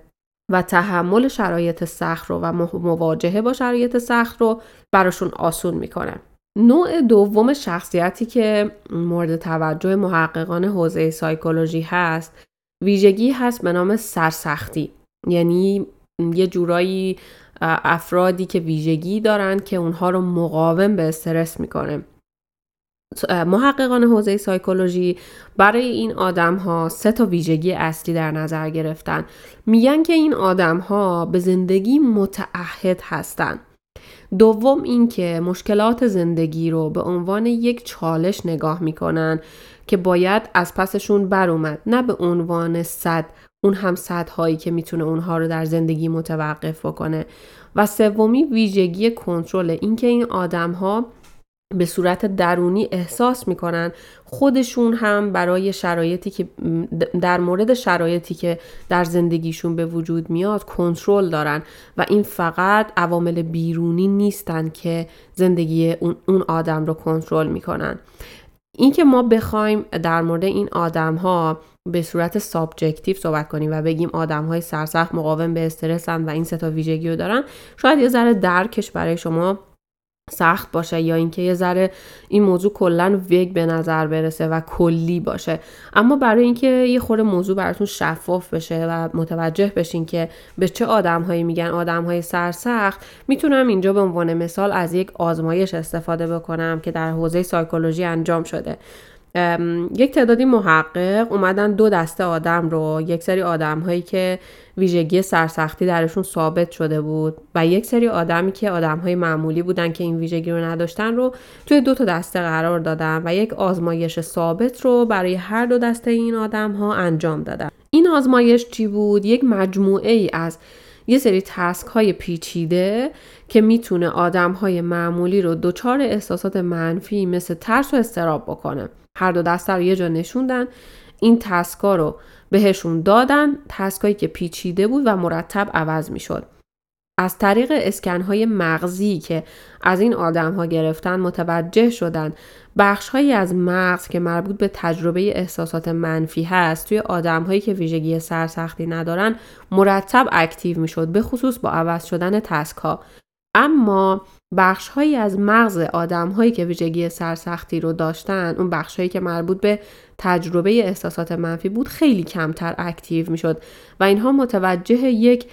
و تحمل شرایط سخت رو و مواجهه با شرایط سخت رو براشون آسون می‌کنه. نوع دوم شخصیتی که مورد توجه محققان حوزه سایکولوژی هست ویژگی هست به نام سرسختی. یعنی یه جورایی افرادی که ویژگی دارن که اونها رو مقاوم به استرس می‌کنه. محققان حوزه سایکولوژی برای این آدم ها سه تا ویژگی اصلی در نظر گرفتن. میگن که این آدم ها به زندگی متعهد هستند دوم اینکه مشکلات زندگی رو به عنوان یک چالش نگاه می‌کنن که باید از پسشون بر اومد. نه به عنوان صد اون هم هایی که می‌تونه اونها رو در زندگی متوقف بکنه. و سومی ویژگی کنترل اینکه این آدم ها به صورت درونی احساس می‌کنن خودشون هم برای شرایطی که در مورد شرایطی که در زندگیشون به وجود میاد کنترل دارن. و این فقط عوامل بیرونی نیستن که زندگی اون آدم رو کنترل می‌کنن. اینکه ما بخوایم در مورد این آدم ها به صورت subjective صحبت کنیم و بگیم آدم های سرسخت مقاوم به استرسن و این سه تا ویژگی رو دارن شاید یه ذره درکش برای شما سخت باشه یا اینکه یه ذره این موضوع کلا وگ به نظر برسه و کلی باشه. اما برای اینکه یه خورده موضوع براتون شفاف بشه و متوجه بشین که به چه آدمهایی میگن آدمهای سرسخت می‌تونم اینجا به عنوان مثال از یک آزمایش استفاده بکنم که در حوزه سایکولوژی انجام شده. یک تعدادی محقق اومدن دو دسته آدم رو یک سری آدم هایی که ویژگی سرسختی درشون ثابت شده بود و یک سری آدمی که آدم های معمولی بودن که این ویژگی رو نداشتن رو توی دو تا دسته قرار دادن و یک آزمایش ثابت رو برای هر دو دسته این آدم ها انجام دادن. این آزمایش چی بود؟ یک مجموعه ای از یه سری تسک های پیچیده که می‌تونه آدم های معمولی رو دچار احساسات منفی مثل ترس و استراب بکنه. هر دو دسته رو یه جا نشوندن. این تسکا رو بهشون دادن تسکایی که پیچیده بود و مرتب عوض می‌شد. از طریق اسکنهای مغزی که از این آدم ها گرفتن متوجه شدن. بخش هایی از مغز که مربوط به تجربه احساسات منفی هست توی آدم هایی که ویژگی سرسختی ندارن مرتب active می شد به خصوص با عوض شدن task ها اما بخش هایی از مغز آدم هایی که ویژگی سرسختی رو داشتن اون بخش هایی که مربوط به تجربه احساسات منفی بود خیلی کمتر active می شد و اینها متوجه یک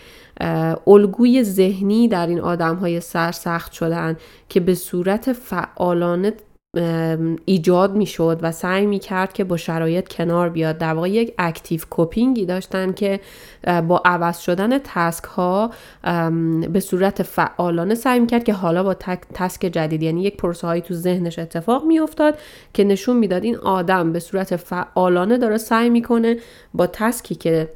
الگوی ذهنی در این آدم های سرسخت شدن که به صورت فعالانه ایجاد می‌شد و سعی می کرد که با شرایط کنار بیاد. در واقع یک اکتیو کوپینگی داشتن که با عوض شدن تسک ها به صورت فعالانه سعی می کرد که حالا با تسک جدید یعنی یک پروسه هایی تو ذهنش اتفاق می افتاد که نشون می‌داد این آدم به صورت فعالانه داره سعی می‌کنه با تسکی که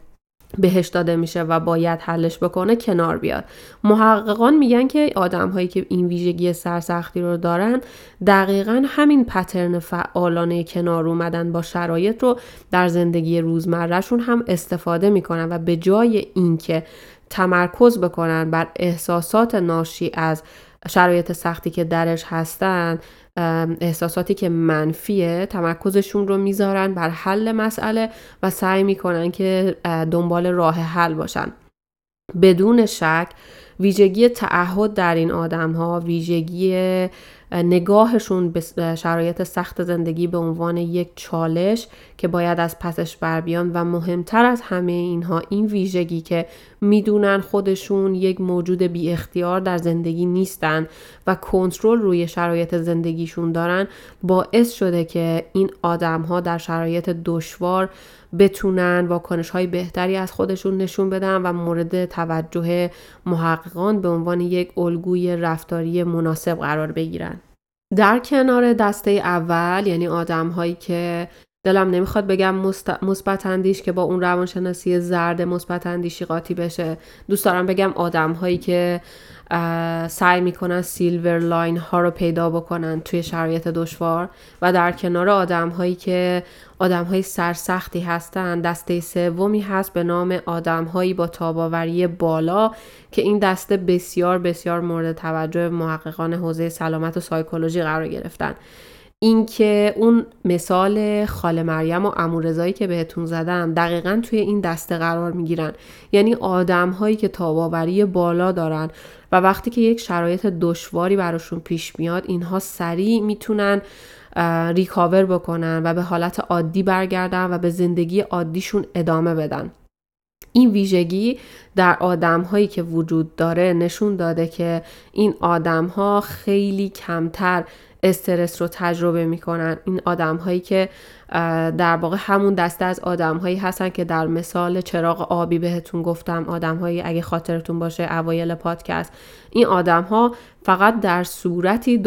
بهش داده میشه و باید حلش بکنه کنار بیاد. محققان میگن که آدم هایی که این ویژگی سرسختی رو دارن دقیقا همین پترن فعالانه کنار اومدن با شرایط رو در زندگی روزمرهشون هم استفاده می‌کنن و به جای اینکه تمرکز بکنن بر احساسات ناشی از شرایط سختی که درش هستن احساساتی که منفیه تمرکزشون رو می‌ذارن بر حل مسئله و سعی می‌کنن که دنبال راه حل باشن. بدون شک ویژگی تعهد در این آدم ها ویژگی نگاهشون به شرایط سخت زندگی به عنوان یک چالش که باید از پسش بر بیان و مهمتر از همه اینها این ویژگی که می‌دونن خودشون یک موجود بی اختیار در زندگی نیستن و کنترل روی شرایط زندگیشون دارن باعث شده که این آدم ها در شرایط دشوار بتونن واکنش های بهتری از خودشون نشون بدن و مورد توجه محققان به عنوان یک الگوی رفتاری مناسب قرار بگیرن. در کنار دسته اول یعنی آدم هایی که دلم نمی‌خواد بگم مثبت اندیش که با اون روانشناسی زرد مثبت اندیشی قاطی بشه. دوست دارم بگم آدم هایی که سعی می‌کنن silver line ها رو پیدا بکنن توی شرایط دشوار و در کنار آدم هایی که آدم های سرسختی هستن دسته سومی هست به نام آدم هایی با تاب‌آوری بالا که این دسته بسیار بسیار مورد توجه محققان حوزه سلامت و سایکولوژی قرار گرفتن. اینکه اون مثال خاله مریم و عمو رضایی که بهتون زدم دقیقا توی این دسته قرار می‌گیرن. یعنی آدم هایی که تاباوری بالا دارن و وقتی که یک شرایط دشواری براشون پیش میاد اینها سریع می‌تونن ریکاور بکنن و به حالت عادی برگردن و به زندگی عادیشون ادامه بدن. این ویژگی در آدم هایی که وجود داره نشون داده که این آدم ها خیلی کمتر استرس رو تجربه می‌کنن. این آدم هایی که در واقع همون دسته از آدم هایی هستن که در مثال چراغ آبی بهتون گفتم آدم هایی اگه خاطرتون باشه اوایل پادکست این آدم ها فقط در صورتی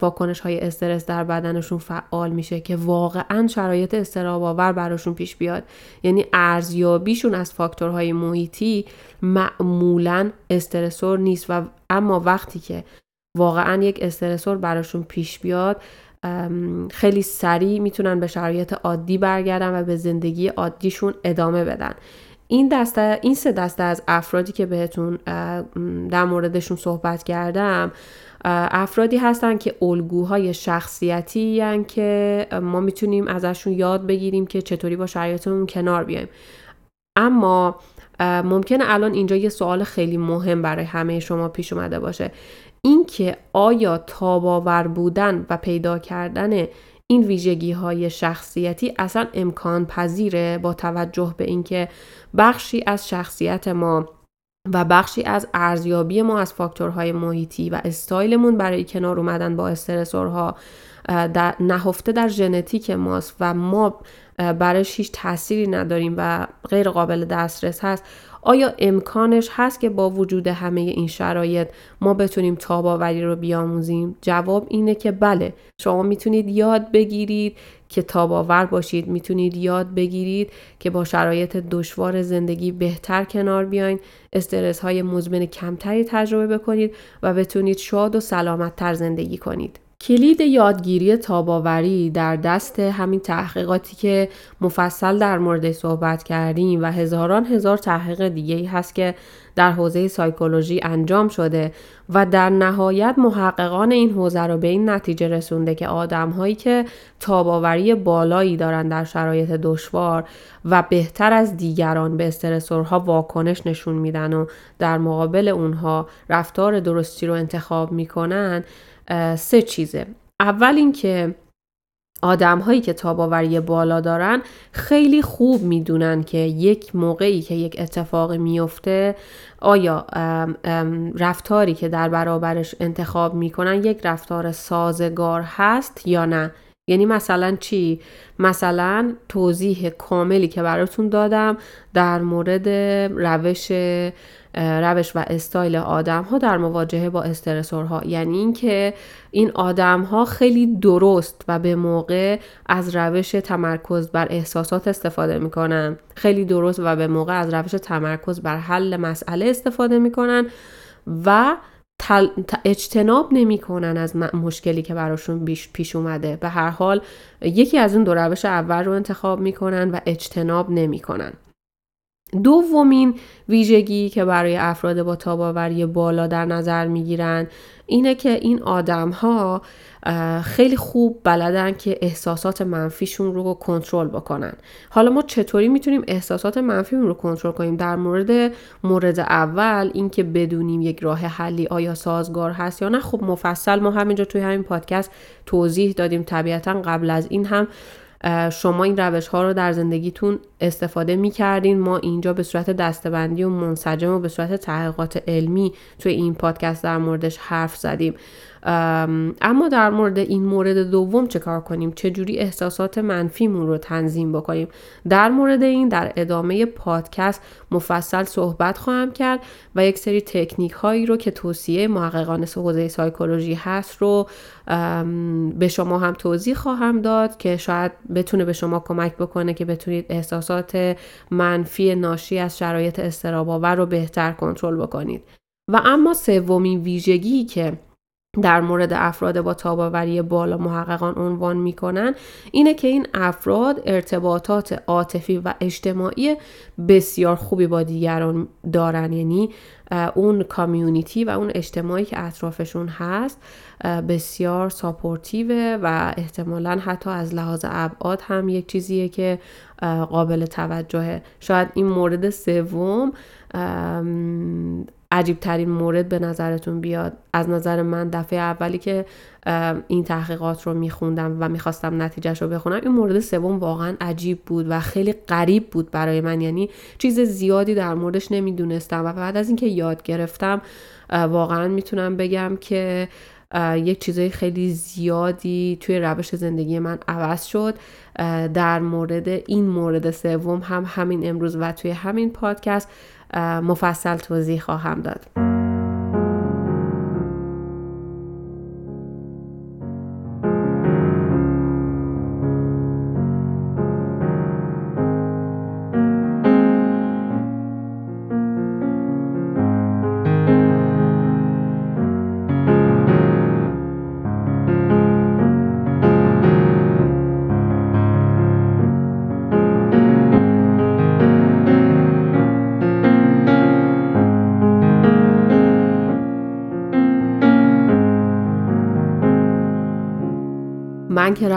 واکنش های استرس در بدنشون فعال میشه که واقعا شرایط استراب آور براشون پیش بیاد. یعنی ارزیابیشون از فاکتورهای محیطی معمولا استرسور نیست و اما وقتی که واقعا یک استرسور براشون پیش بیاد. خیلی سریع می‌تونن به شرایط عادی برگردن و به زندگی عادیشون ادامه بدن. این دسته این سه دسته از افرادی که بهتون در موردشون صحبت کردم افرادی هستن که الگوهای شخصیتی یعنی که ما می‌تونیم ازشون یاد بگیریم که چطوری با شرایطمون کنار بیایم. اما ممکنه الان اینجا یه سوال خیلی مهم برای همه شما پیش اومده باشه. اینکه آیا تاباور بودن و پیدا کردن این ویژگی های شخصیتی اصلا امکان پذیره با توجه به اینکه بخشی از شخصیت ما و بخشی از ارزیابی ما از فاکتورهای محیطی و استایلمون برای کنار اومدن با استرسورها در نهفته در ژنتیک ماست و ما برایش هیچ تأثیری نداریم و غیر قابل دسترس هست. آیا امکانش هست که با وجود همه این شرایط ما بتونیم تاباوری رو بیاموزیم؟ جواب اینه که بله. شما می‌تونید یاد بگیرید که تاباور باشید. می‌تونید یاد بگیرید که با شرایط دشوار زندگی بهتر کنار بیاین. استرس های مزمن کمتری تجربه بکنید و بتونید شاد و سلامت تر زندگی کنید. کلید یادگیری تاباوری در دست همین تحقیقاتی که مفصل در مورد صحبت کردیم و هزاران هزار تحقیق دیگه ای هست که در حوزه سایکولوژی انجام شده و در نهایت محققان این حوزه رو به این نتیجه رسونده که آدم هایی که تاباوری بالایی دارن در شرایط دشوار و بهتر از دیگران به استرسورها واکنش نشون میدن و در مقابل اونها رفتار درستی رو انتخاب می‌کنن سه چیزه اول اینکه آدم هایی که تاباوری بالا دارن خیلی خوب می‌دونن که یک موقعی که یک اتفاق میفته آیا رفتاری که در برابرش انتخاب می‌کنن یک رفتار سازگار هست یا نه یعنی مثلا چی؟ مثلا توضیح کاملی که براتون دادم در مورد روش روش و استایل آدم ها در مواجهه با استرسورها. یعنی اینکه این آدم ها خیلی درست و به موقع از روش تمرکز بر احساسات استفاده می‌کنن. خیلی درست و به موقع از روش تمرکز بر حل مسئله استفاده می‌کنن و اجتناب نمی‌کنن از مشکلی که براشون پیش اومده. به هر حال یکی از این دو روش اول رو انتخاب می‌کنن و اجتناب نمی‌کنن. دومین ویژگی که برای افراد با تاباوری بالا در نظر می‌گیرن اینه که این آدم ها خیلی خوب بلدن که احساسات منفیشون رو کنترل بکنن. حالا ما چطوری می‌تونیم احساسات منفیمون رو کنترل کنیم؟ در مورد مورد اول اینکه بدونیم یک راه حلی آیا سازگار هست یا نه. خب مفصل ما همینجا توی همین پادکست توضیح دادیم. طبیعتا قبل از این هم شما این روش ها رو در زندگیتون استفاده می کردین ما اینجا به صورت دستبندی و منسجم و به صورت تحقیقات علمی توی این پادکست در موردش حرف زدیم. اما در مورد این مورد دوم چه کار کنیم؟ چجوری احساسات منفیمون رو تنظیم بکنیم؟ در مورد این در ادامه پادکست مفصل صحبت خواهم کرد و یک سری تکنیک هایی رو که توصیه محققان حوزه سایکولوژی هست رو به شما هم توضیح خواهم داد که شاید بتونه به شما کمک بکنه که بتونید احساسات منفی ناشی از شرایط استراباور رو بهتر کنترل بکنید. و اما سومین ویژگی که در مورد افراد با تاباوری بالا محققان عنوان می‌کنن اینه که این افراد ارتباطات عاطفی و اجتماعی بسیار خوبی با دیگران دارن. یعنی اون کامیونیتی و اون اجتماعی که اطرافشون هست بسیار ساپورتیوه و احتمالا حتی از لحاظ ابعاد هم یک چیزیه که قابل توجهه. شاید این مورد سوم عجیب ترین مورد به نظرتون بیاد؟ از نظر من دفعه اولی که این تحقیقات رو میخوندم و می‌خواستم نتیجهش رو بخونم این مورد سوم واقعا عجیب بود و خیلی غریب بود برای من. یعنی چیز زیادی در موردش نمی‌دونستم و بعد از اینکه یاد گرفتم واقعا می‌تونم بگم که یک چیزای خیلی زیادی توی روش زندگی من عوض شد. در مورد این مورد سوم هم همین امروز و توی همین پادکست مفصل توضیح خواهم داد.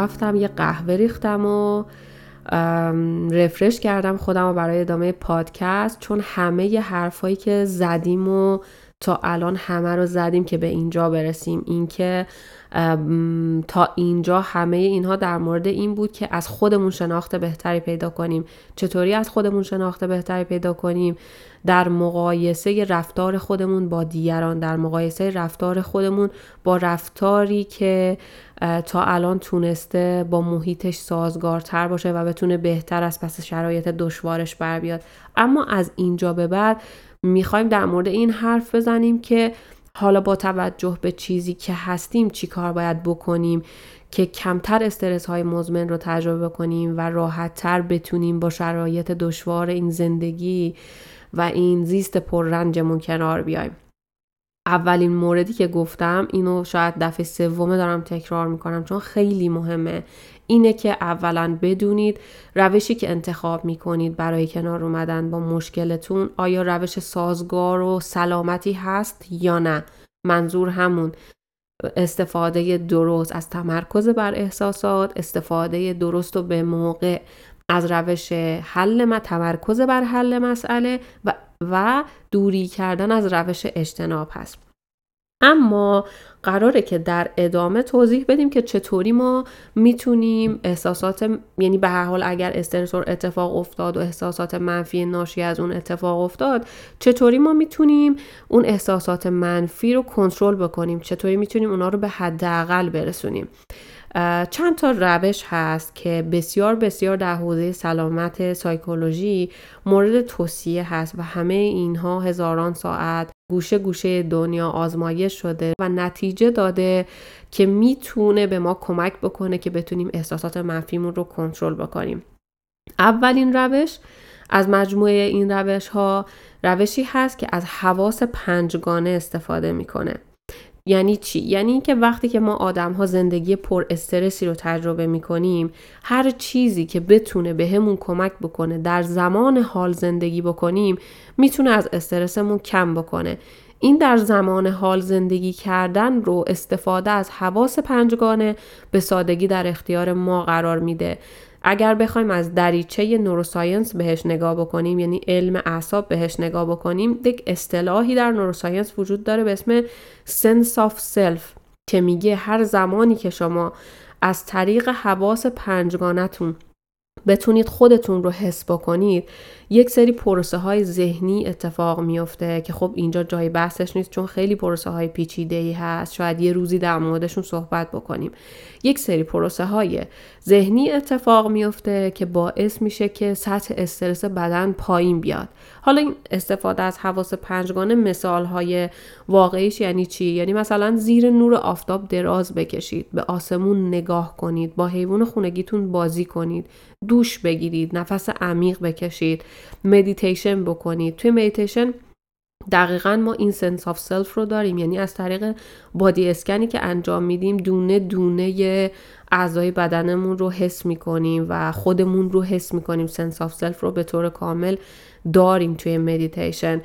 رفتم یه قهوه ریختم و رفرش کردم خودم رو برای ادامه پادکست. چون همه ی حرفایی که زدیم و تا الان همه رو زدیم که به اینجا برسیم. اینکه تا اینجا همه اینها در مورد این بود که از خودمون شناخت بهتری پیدا کنیم. چطوری از خودمون شناخت بهتری پیدا کنیم؟ در مقایسه رفتار خودمون با دیگران در مقایسه رفتار خودمون با رفتاری که تا الان تونسته با محیطش سازگارتر باشه و بتونه بهتر از پس شرایط دشوارش بر بیاد. اما از اینجا به بعد می‌خوایم در مورد این حرف بزنیم که حالا با توجه به چیزی که هستیم چی کار باید بکنیم که کمتر استرس های مزمن رو تجربه کنیم و راحت تر بتونیم با شرایط دشوار این زندگی و این زیست پررنجمون کنار بیایم. اولین موردی که گفتم اینو شاید دفعه سومه دارم تکرار می‌کنم چون خیلی مهمه. اینه که اولا بدونید روشی که انتخاب می‌کنید برای کنار اومدن با مشکلتون آیا روش سازگار و سلامتی هست یا نه. منظور همون. استفاده درست از تمرکز بر احساسات استفاده درست و به موقع از روش حل تمرکز بر حل مسئله و, و دوری کردن از روش اجتناب هست. اما قراره که در ادامه توضیح بدیم که چطوری ما می‌تونیم احساسات یعنی به هر حال اگر استرسور اتفاق افتاد و احساسات منفی ناشی از اون اتفاق افتاد چطوری ما می‌تونیم اون احساسات منفی رو کنترل بکنیم؟ چطوری می‌تونیم اونا رو به حداقل برسونیم؟ چند تا روش هست که بسیار بسیار در حوزه سلامت سایکولوژی مورد توصیه هست و همه اینها هزاران ساعت گوشه گوشه دنیا آزمایش شده و نتیجه داده که می‌تونه به ما کمک بکنه که بتونیم احساسات منفیمون رو کنترل بکنیم. اولین روش از مجموعه این روش ها روشی هست که از حواس پنجگانه استفاده می‌کنه. یعنی چی؟ یعنی اینکه وقتی که ما آدم ها زندگی پر استرسی رو تجربه می کنیم هر چیزی که بتونه بهمون به کمک بکنه در زمان حال زندگی بکنیم می‌تونه از استرسمون کم بکنه. این در زمان حال زندگی کردن رو استفاده از حواس پنجگانه به سادگی در اختیار ما قرار میده. اگر بخوایم از دریچه نوروساینس بهش نگاه بکنیم یعنی علم اعصاب بهش نگاه بکنیم یک اصطلاحی در نوروساینس وجود داره به اسم sense of self که میگه هر زمانی که شما از طریق حواس پنجگانتون بتونید خودتون رو حس بکنید یک سری پروسه های ذهنی اتفاق میفته که خب اینجا جای بحثش نیست چون خیلی پروسه های پیچیده ای هست شاید یه روزی در موردشون صحبت بکنیم. یک سری پروسه های ذهنی اتفاق میفته که باعث میشه که سطح استرس بدن پایین بیاد. حالا این استفاده از حواس پنجگانه مثال های واقعیش یعنی چی؟ یعنی مثلا زیر نور آفتاب دراز بکشید به آسمون نگاه کنید با حیوان خونگیتون بازی کنید دوش بگیرید نفس عمیق بکشید مدیتیشن بکنید. توی مدیتیشن دقیقا ما این sense of self رو داریم. یعنی از طریق body scan ی که انجام میدیم دونه دونه اعضای بدنمون رو حس می‌کنیم و خودمون رو حس می‌کنیم. sense of self رو به طور کامل داریم توی مدیتیشن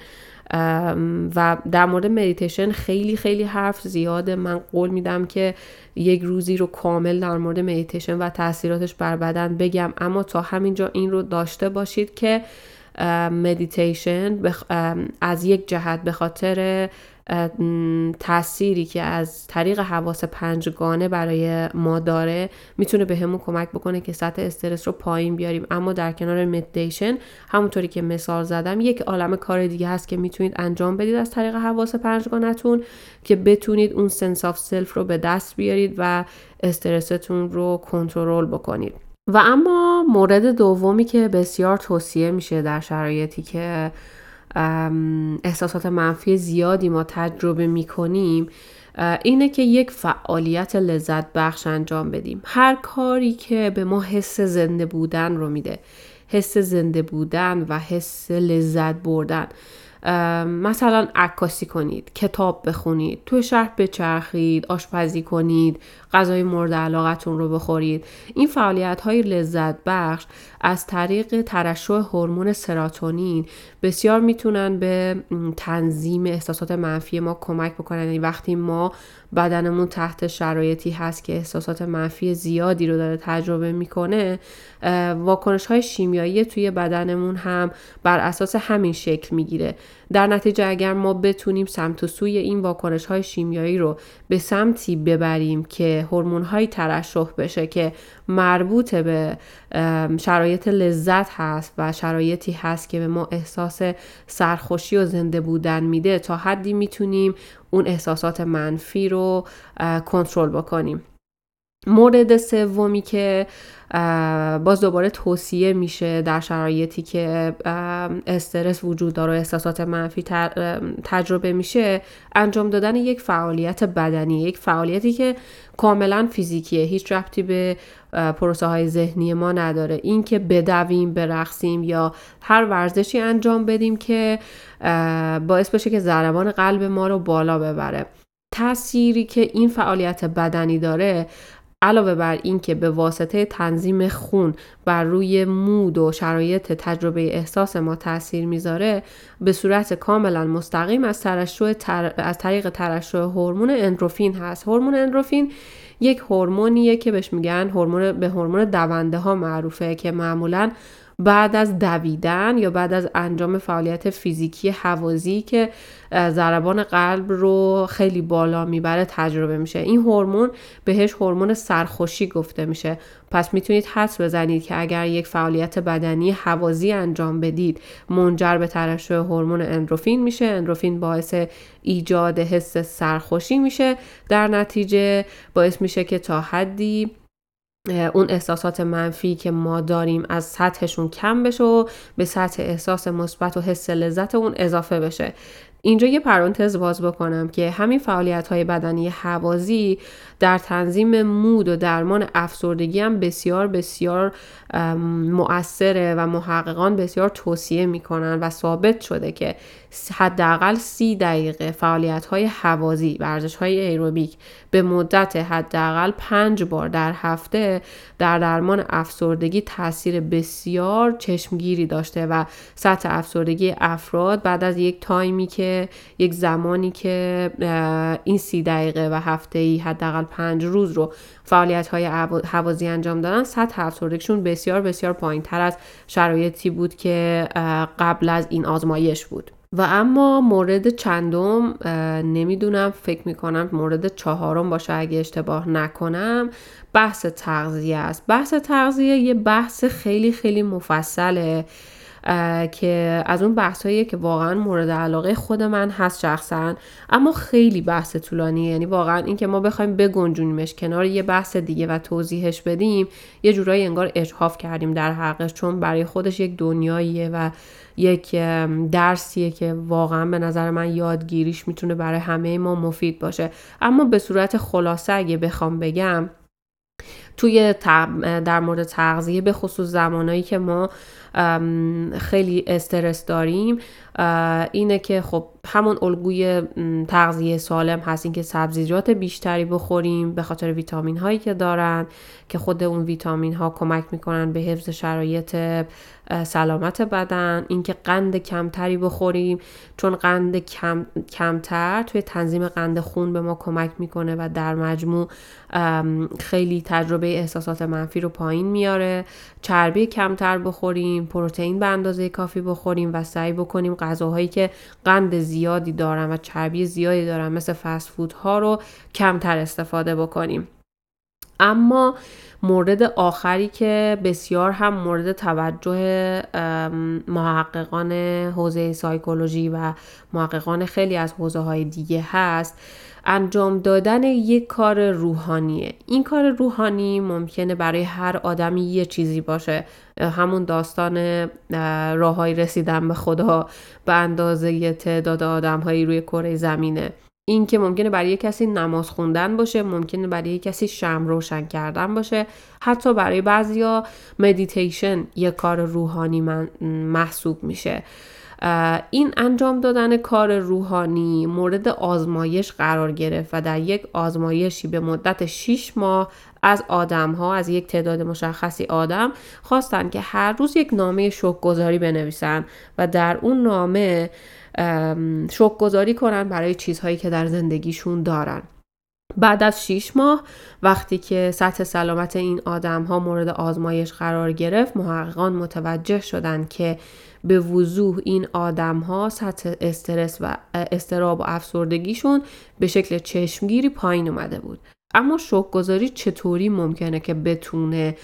و در مورد مدیتیشن خیلی خیلی حرف زیاده. من قول میدم که یک روزی رو کامل در مورد مدیتیشن و تاثیراتش بر بدن بگم. اما تا همینجا این رو داشته باشید که مدیتیشن از یک جهت به خاطر تأثیری که از طریق حواس پنجگانه برای ما داره می‌تونه به کمک بکنه که سطح استرس رو پایین بیاریم. اما در کنار مدیتیشن همونطوری که مثال زدم یک عالم کار دیگه هست که می‌تونید انجام بدید از طریق حواس پنجگانتون که بتونید اون sense of self رو به دست بیارید و استرستون رو کنترل بکنید. و اما مورد دومی که بسیار توصیه میشه در شرایطی که احساسات منفی زیادی ما تجربه می‌کنیم اینه که یک فعالیت لذت بخش انجام بدیم. هر کاری که به ما حس زنده بودن رو میده. حس زنده بودن و حس لذت بردن. مثلا عکاسی کنید کتاب بخونید تو شهر بچرخید آشپزی کنید غذای مورد علاقتون رو بخورید. این فعالیت های لذت بخش از طریق ترشح هورمون سراتونین بسیار می‌تونن به تنظیم احساسات منفی ما کمک بکنن. یعنی وقتی ما بدنمون تحت شرایطی هست که احساسات منفی زیادی رو داره تجربه می‌کنه واکنش های شیمیایی توی بدنمون هم بر اساس همین شکل می‌گیره. در نتیجه اگر ما بتونیم سمت و سوی این واکنش های شیمیایی رو به سمتی ببریم که هورمون های ترشح بشه که مربوط به شرایط لذت هست و شرایطی هست که به ما احساس سرخوشی و زنده بودن میده تا حدی می‌تونیم اون احساسات منفی رو کنترل بکنیم. مورد سومی که باز دوباره توصیه میشه در شرایطی که استرس وجود داره و احساسات منفی تجربه میشه انجام دادن یک فعالیت بدنی یک فعالیتی که کاملا فیزیکیه هیچ ربطی به پروسه های ذهنی ما نداره. این که بدویم برقصیم یا هر ورزشی انجام بدیم که باعث بشه که ضربان قلب ما رو بالا ببره. تأثیری که این فعالیت بدنی داره علاوه بر اینکه به واسطه تنظیم خون بر روی مود و شرایط تجربه احساس ما تاثیر می‌ذاره به صورت کاملا مستقیم از ترشح از طریق ترشح هورمون اندروفین هست. هورمون اندروفین یک هورمونیه که بهش میگن هورمون به هورمون دونده ها معروفه که معمولا بعد از دویدن یا بعد از انجام فعالیت فیزیکی حوازی که ضربان قلب رو خیلی بالا می‌بره تجربه میشه. این هورمون بهش هورمون سرخوشی گفته میشه. پس می‌تونید حس بزنید که اگر یک فعالیت بدنی حوازی انجام بدید منجر به ترشح هورمون اندروفین میشه. اندروفین باعث ایجاد حس سرخوشی میشه. در نتیجه باعث میشه که تا حدی اون احساسات منفی که ما داریم از سطحشون کم بشه و به سطح احساس مثبت و حس لذت اون اضافه بشه. اینجا یه پرانتز باز بکنم که همین فعالیت های بدنی حوازی در تنظیم مود و درمان افسردگی هم بسیار بسیار مؤثره و محققان بسیار توصیه می‌کنن و ثابت شده که حداقل سی دقیقه فعالیت های حوازی ورزش های ایروبیک به مدت حداقل پنج بار در هفته در درمان افسردگی تاثیر بسیار چشمگیری داشته و سطح افسردگی افراد بعد از یک تایمی که یک زمانی که این سی دقیقه و هفته ای حداقل پنج روز رو فعالیت های حوازی انجام دادن. سطح افسردگیشون بسیار بسیار پایین تر از شرایطی بود که قبل از این آزمایش بود. و اما مورد چندم نمی‌دونم فکر می‌کنم مورد چهارم باشه اگه اشتباه نکنم. بحث تغذیه است. بحث تغذیه یه بحث خیلی خیلی مفصله. که از اون بحثایی که واقعا مورد علاقه خود من هست شخصا اما خیلی بحث طولانیه. یعنی واقعا اینکه ما بخوایم بگنجونیمش کنار یه بحث دیگه و توضیحش بدیم یه جورایی انگار اجحاف کردیم در حقش چون برای خودش یک دنیاییه و یک درسیه که واقعا به نظر من یادگیریش می‌تونه برای همه ما مفید باشه. اما به صورت خلاصه اگه بخوام بگم توی در مورد تغذیه به خصوص زمانایی که ما خیلی استرس داریم اینه که خب همون الگوی تغذیه سالم هست. اینکه سبزیجات بیشتری بخوریم به خاطر ویتامین هایی که دارن که خود اون ویتامین ها کمک می‌کنن به حفظ شرایط سلامت بدن. اینکه قند کمتری بخوریم. چون قند کم، کمتر توی تنظیم قند خون به ما کمک می‌کنه و در مجموع خیلی تجربه احساسات منفی رو پایین میاره. چربی کمتر بخوریم پروتئین به اندازه کافی بخوریم و سعی بکنیم غذاهایی که قند زیادی دارن و چربی زیادی دارن مثل فست فود ها رو کمتر استفاده بکنیم. اما مورد آخری که بسیار هم مورد توجه محققان حوزه سایکولوژی و محققان خیلی از حوزه های دیگه هست انجام دادن یک کار روحانیه. این کار روحانی ممکنه برای هر آدمی یه چیزی باشه. همون داستان راههای رسیدن به خدا به اندازه تعداد آدمهایی روی کره زمینه. این که ممکنه برای کسی نماز خوندن باشه ممکنه برای کسی شم روشن کردن باشه. حتی برای بعضیا مدیتیشن یه کار روحانی محسوب میشه. این انجام دادن کار روحانی مورد آزمایش قرار گرفت و در یک آزمایشی به مدت 6 ماه از آدم ها از یک تعداد مشخصی آدم خواستن که هر روز یک نامه گذاری بنویسن و در اون نامه شک گذاری کنن برای چیزهایی که در زندگیشون دارن. بعد از 6 ماه وقتی که سطح سلامت این آدم ها مورد آزمایش قرار گرفت محققان متوجه شدند که به وضوح این آدم ها سطح استرس و استراب و افسردگیشون به شکل چشمگیری پایین اومده بود. اما شوک گذاری چطوری ممکنه که بتونه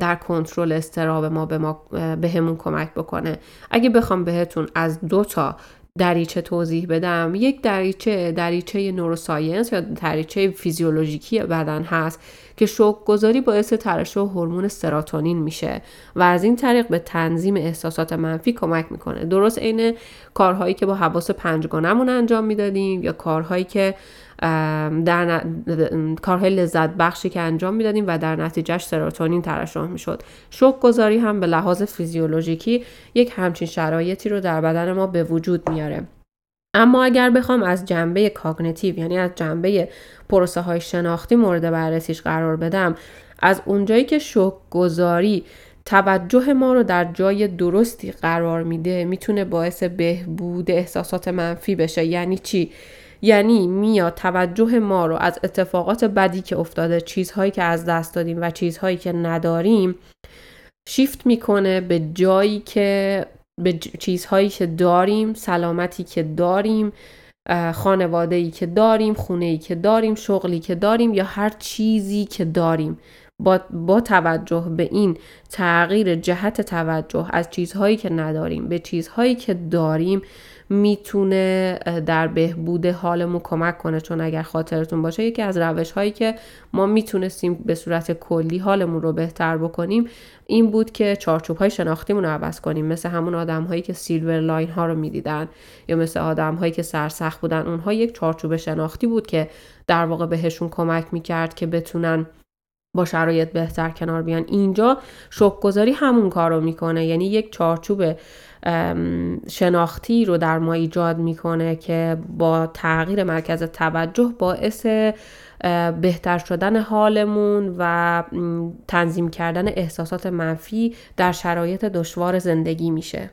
در کنترل استراب ما به ما به همون کمک بکنه؟ اگه بخوام بهتون از دو تا دریچه توضیح بدم یک دریچه دریچه نوروساینس یا دریچه فیزیولوژیکی بدن هست که شوک گذاری باعث ترشح هورمون سراتونین میشه و از این طریق به تنظیم احساسات منفی کمک می‌کنه. درست عین کارهایی که با حواس پنجگانمون انجام می‌دادیم یا کارهایی که در کارهای لذت بخشی که انجام می‌دادیم و در نتیجهش سراتونین ترشح می‌شد. شوک گذاری هم به لحاظ فیزیولوژیکی یک همچین شرایطی رو در بدن ما به وجود میاره. اما اگر بخوام از جنبه کاگنیتیو یعنی از جنبه پروسه های شناختی مورد بررسیش قرار بدم از اونجایی که شوک گذاری توجه ما رو در جای درستی قرار میده می‌تونه باعث بهبود احساسات منفی بشه. یعنی چی؟ یعنی میاد توجه ما رو از اتفاقات بدی که افتاده چیزهایی که از دست دادیم و چیزهایی که نداریم شیفت می‌کنه به جایی که به چیزهایی که داریم سلامتی که داریم خانواده ای که داریم خونه ای که داریم شغلی که داریم یا هر چیزی که داریم. با, با توجه به این تغییر جهت توجه از چیزهایی که نداریم به چیزهایی که داریم می‌تونه در بهبود حالمون کمک کنه. چون اگر خاطرتون باشه یکی از روش هایی که ما می‌تونستیم به صورت کلی حالمون رو بهتر بکنیم این بود که چارچوب های شناختیمون رو عوض کنیم. مثل همون آدم هایی که سیلور لاین ها رو می‌دیدن یا مثل آدم هایی که سرسخت بودن. اونها یک چارچوب شناختی بود که در واقع بهشون کمک می‌کرد که بتونن با شرایط بهتر کنار بیان. اینجا شک گذاری همون کار رو می‌کنه. یعنی یک چارچوب شناختی رو در ما ایجاد می‌کنه که با تغییر مرکز توجه باعث بهتر شدن حالمون و تنظیم کردن احساسات منفی در شرایط دشوار زندگی میشه.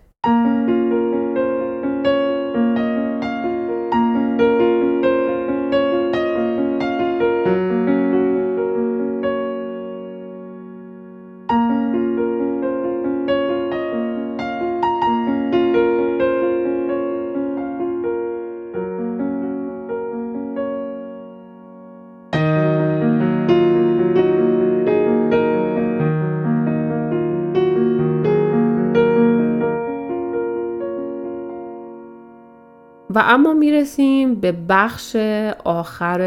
و اما می‌رسیم به بخش آخر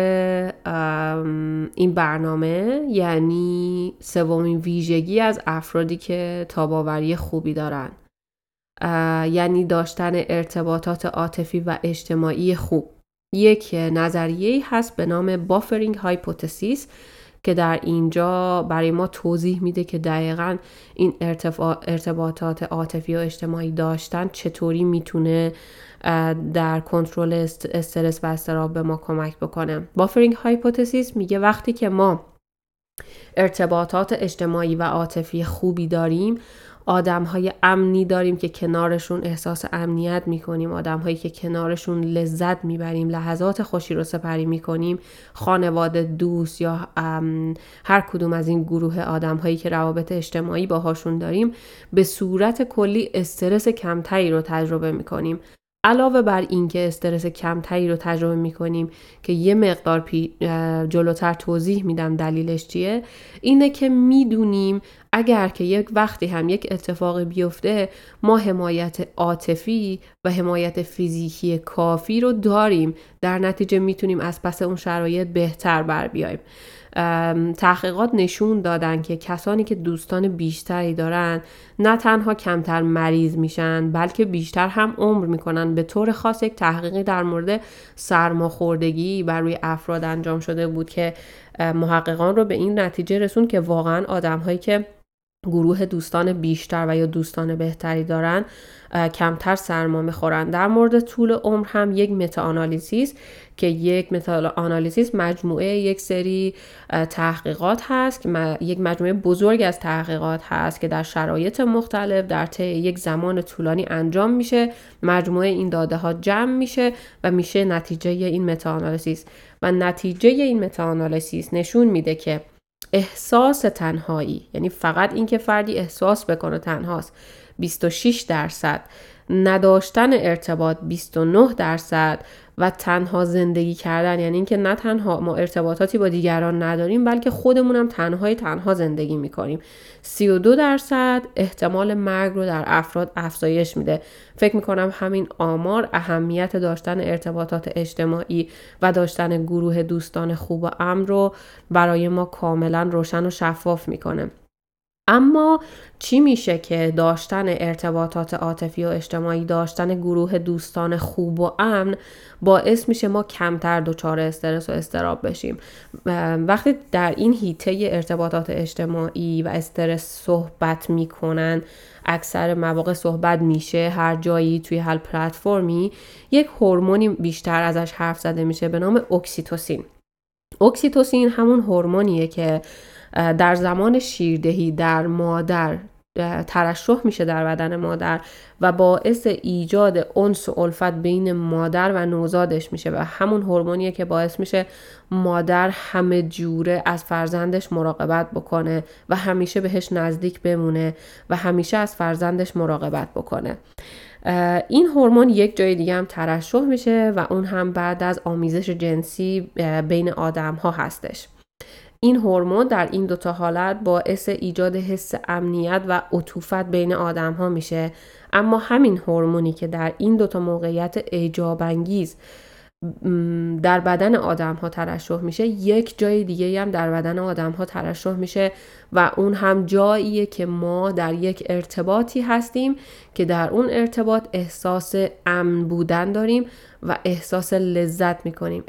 این برنامه یعنی سومین ویژگی از افرادی که تاباوری خوبی دارن. یعنی داشتن ارتباطات عاطفی و اجتماعی خوب. یک نظریه هست به نام بافرینگ هایپوتسیس که در اینجا برای ما توضیح میده که دقیقا این ارتباطات عاطفی و اجتماعی داشتن چطوری می‌تونه در کنترل استرس و استراب به ما کمک بکنه. بافرینگ هایپوتزیس میگه وقتی که ما ارتباطات اجتماعی و عاطفی خوبی داریم آدم های امنی داریم که کنارشون احساس امنیت می‌کنیم. آدم هایی که کنارشون لذت می‌بریم لحظات خوشی رو سپری می‌کنیم. خانواده دوست یا هر کدوم از این گروه آدم هایی که روابط اجتماعی باهاشون داریم به صورت کلی استرس کمتری رو تجربه می‌کنیم. علاوه بر اینکه استرس کمتری رو تجربه می‌کنیم که یه مقدار جلوتر توضیح میدم دلیلش چیه اینه که می‌دونیم اگر که یک وقتی هم یک اتفاق بیفته ما حمایت عاطفی و حمایت فیزیکی کافی رو داریم. در نتیجه می‌تونیم از پس اون شرایط بهتر بر بیایم. تحقیقات نشون دادن که کسانی که دوستان بیشتری دارن نه تنها کمتر مریض میشن بلکه بیشتر هم عمر می‌کنن. به طور خاص یک تحقیقی در مورد سرماخوردگی بر روی افراد انجام شده بود که محققان رو به این نتیجه رسون که واقعا آدم هایی که گروه دوستان بیشتر و یا دوستان بهتری دارن کمتر سرما می‌خورن. در مورد طول عمر هم یک متا که یک متا آنالیزیس مجموعه یک سری تحقیقات هست یک مجموعه بزرگ از تحقیقات هست که در شرایط مختلف در طی یک زمان طولانی انجام میشه. مجموعه این داده ها جمع میشه و میشه نتیجه این متا و نتیجه این متا نشون میده که احساس تنهایی یعنی فقط اینکه فردی احساس بکنه تنهاست. 26 درصد. نداشتن ارتباط 29 درصد و تنها زندگی کردن. یعنی اینکه نه تنها ما ارتباطاتی با دیگران نداریم بلکه خودمونم تنهای تنها زندگی می‌کنیم. 32 درصد احتمال مرگ رو در افراد افزایش میده. فکر می‌کنم همین آمار اهمیت داشتن ارتباطات اجتماعی و داشتن گروه دوستان خوب و امن رو برای ما کاملا روشن و شفاف می‌کنه. اما چی میشه که داشتن ارتباطات عاطفی و اجتماعی داشتن گروه دوستان خوب و امن باعث میشه ما کمتر دچار استرس و استراب بشیم. وقتی در این هیته ارتباطات اجتماعی و استرس صحبت می‌کنن اکثر مواقع صحبت میشه هر جایی توی هر پلتفرمی یک هورمونی بیشتر ازش حرف زده میشه به نام اکسیتوسین. اکسیتوسین همون هورمونیه که در زمان شیردهی در مادر ترشح میشه در بدن مادر و باعث ایجاد انس و الفت بین مادر و نوزادش میشه و همون هورمونیه که باعث میشه مادر همه جوره از فرزندش مراقبت بکنه و همیشه بهش نزدیک بمونه و همیشه از فرزندش مراقبت بکنه. این هورمون یک جای دیگه هم ترشح میشه و اون هم بعد از آمیزش جنسی بین آدم ها هستش. این هورمون در این دوتا حالت باعث ایجاد حس امنیت و عطوفت بین آدم ها میشه. اما همین هورمونی که در این دوتا موقعیت ایجاب انگیز در بدن آدم ها ترشح میشه. یک جای دیگه هم در بدن آدم ها ترشح میشه و اون هم جاییه که ما در یک ارتباطی هستیم که در اون ارتباط احساس امن بودن داریم و احساس لذت می‌کنیم.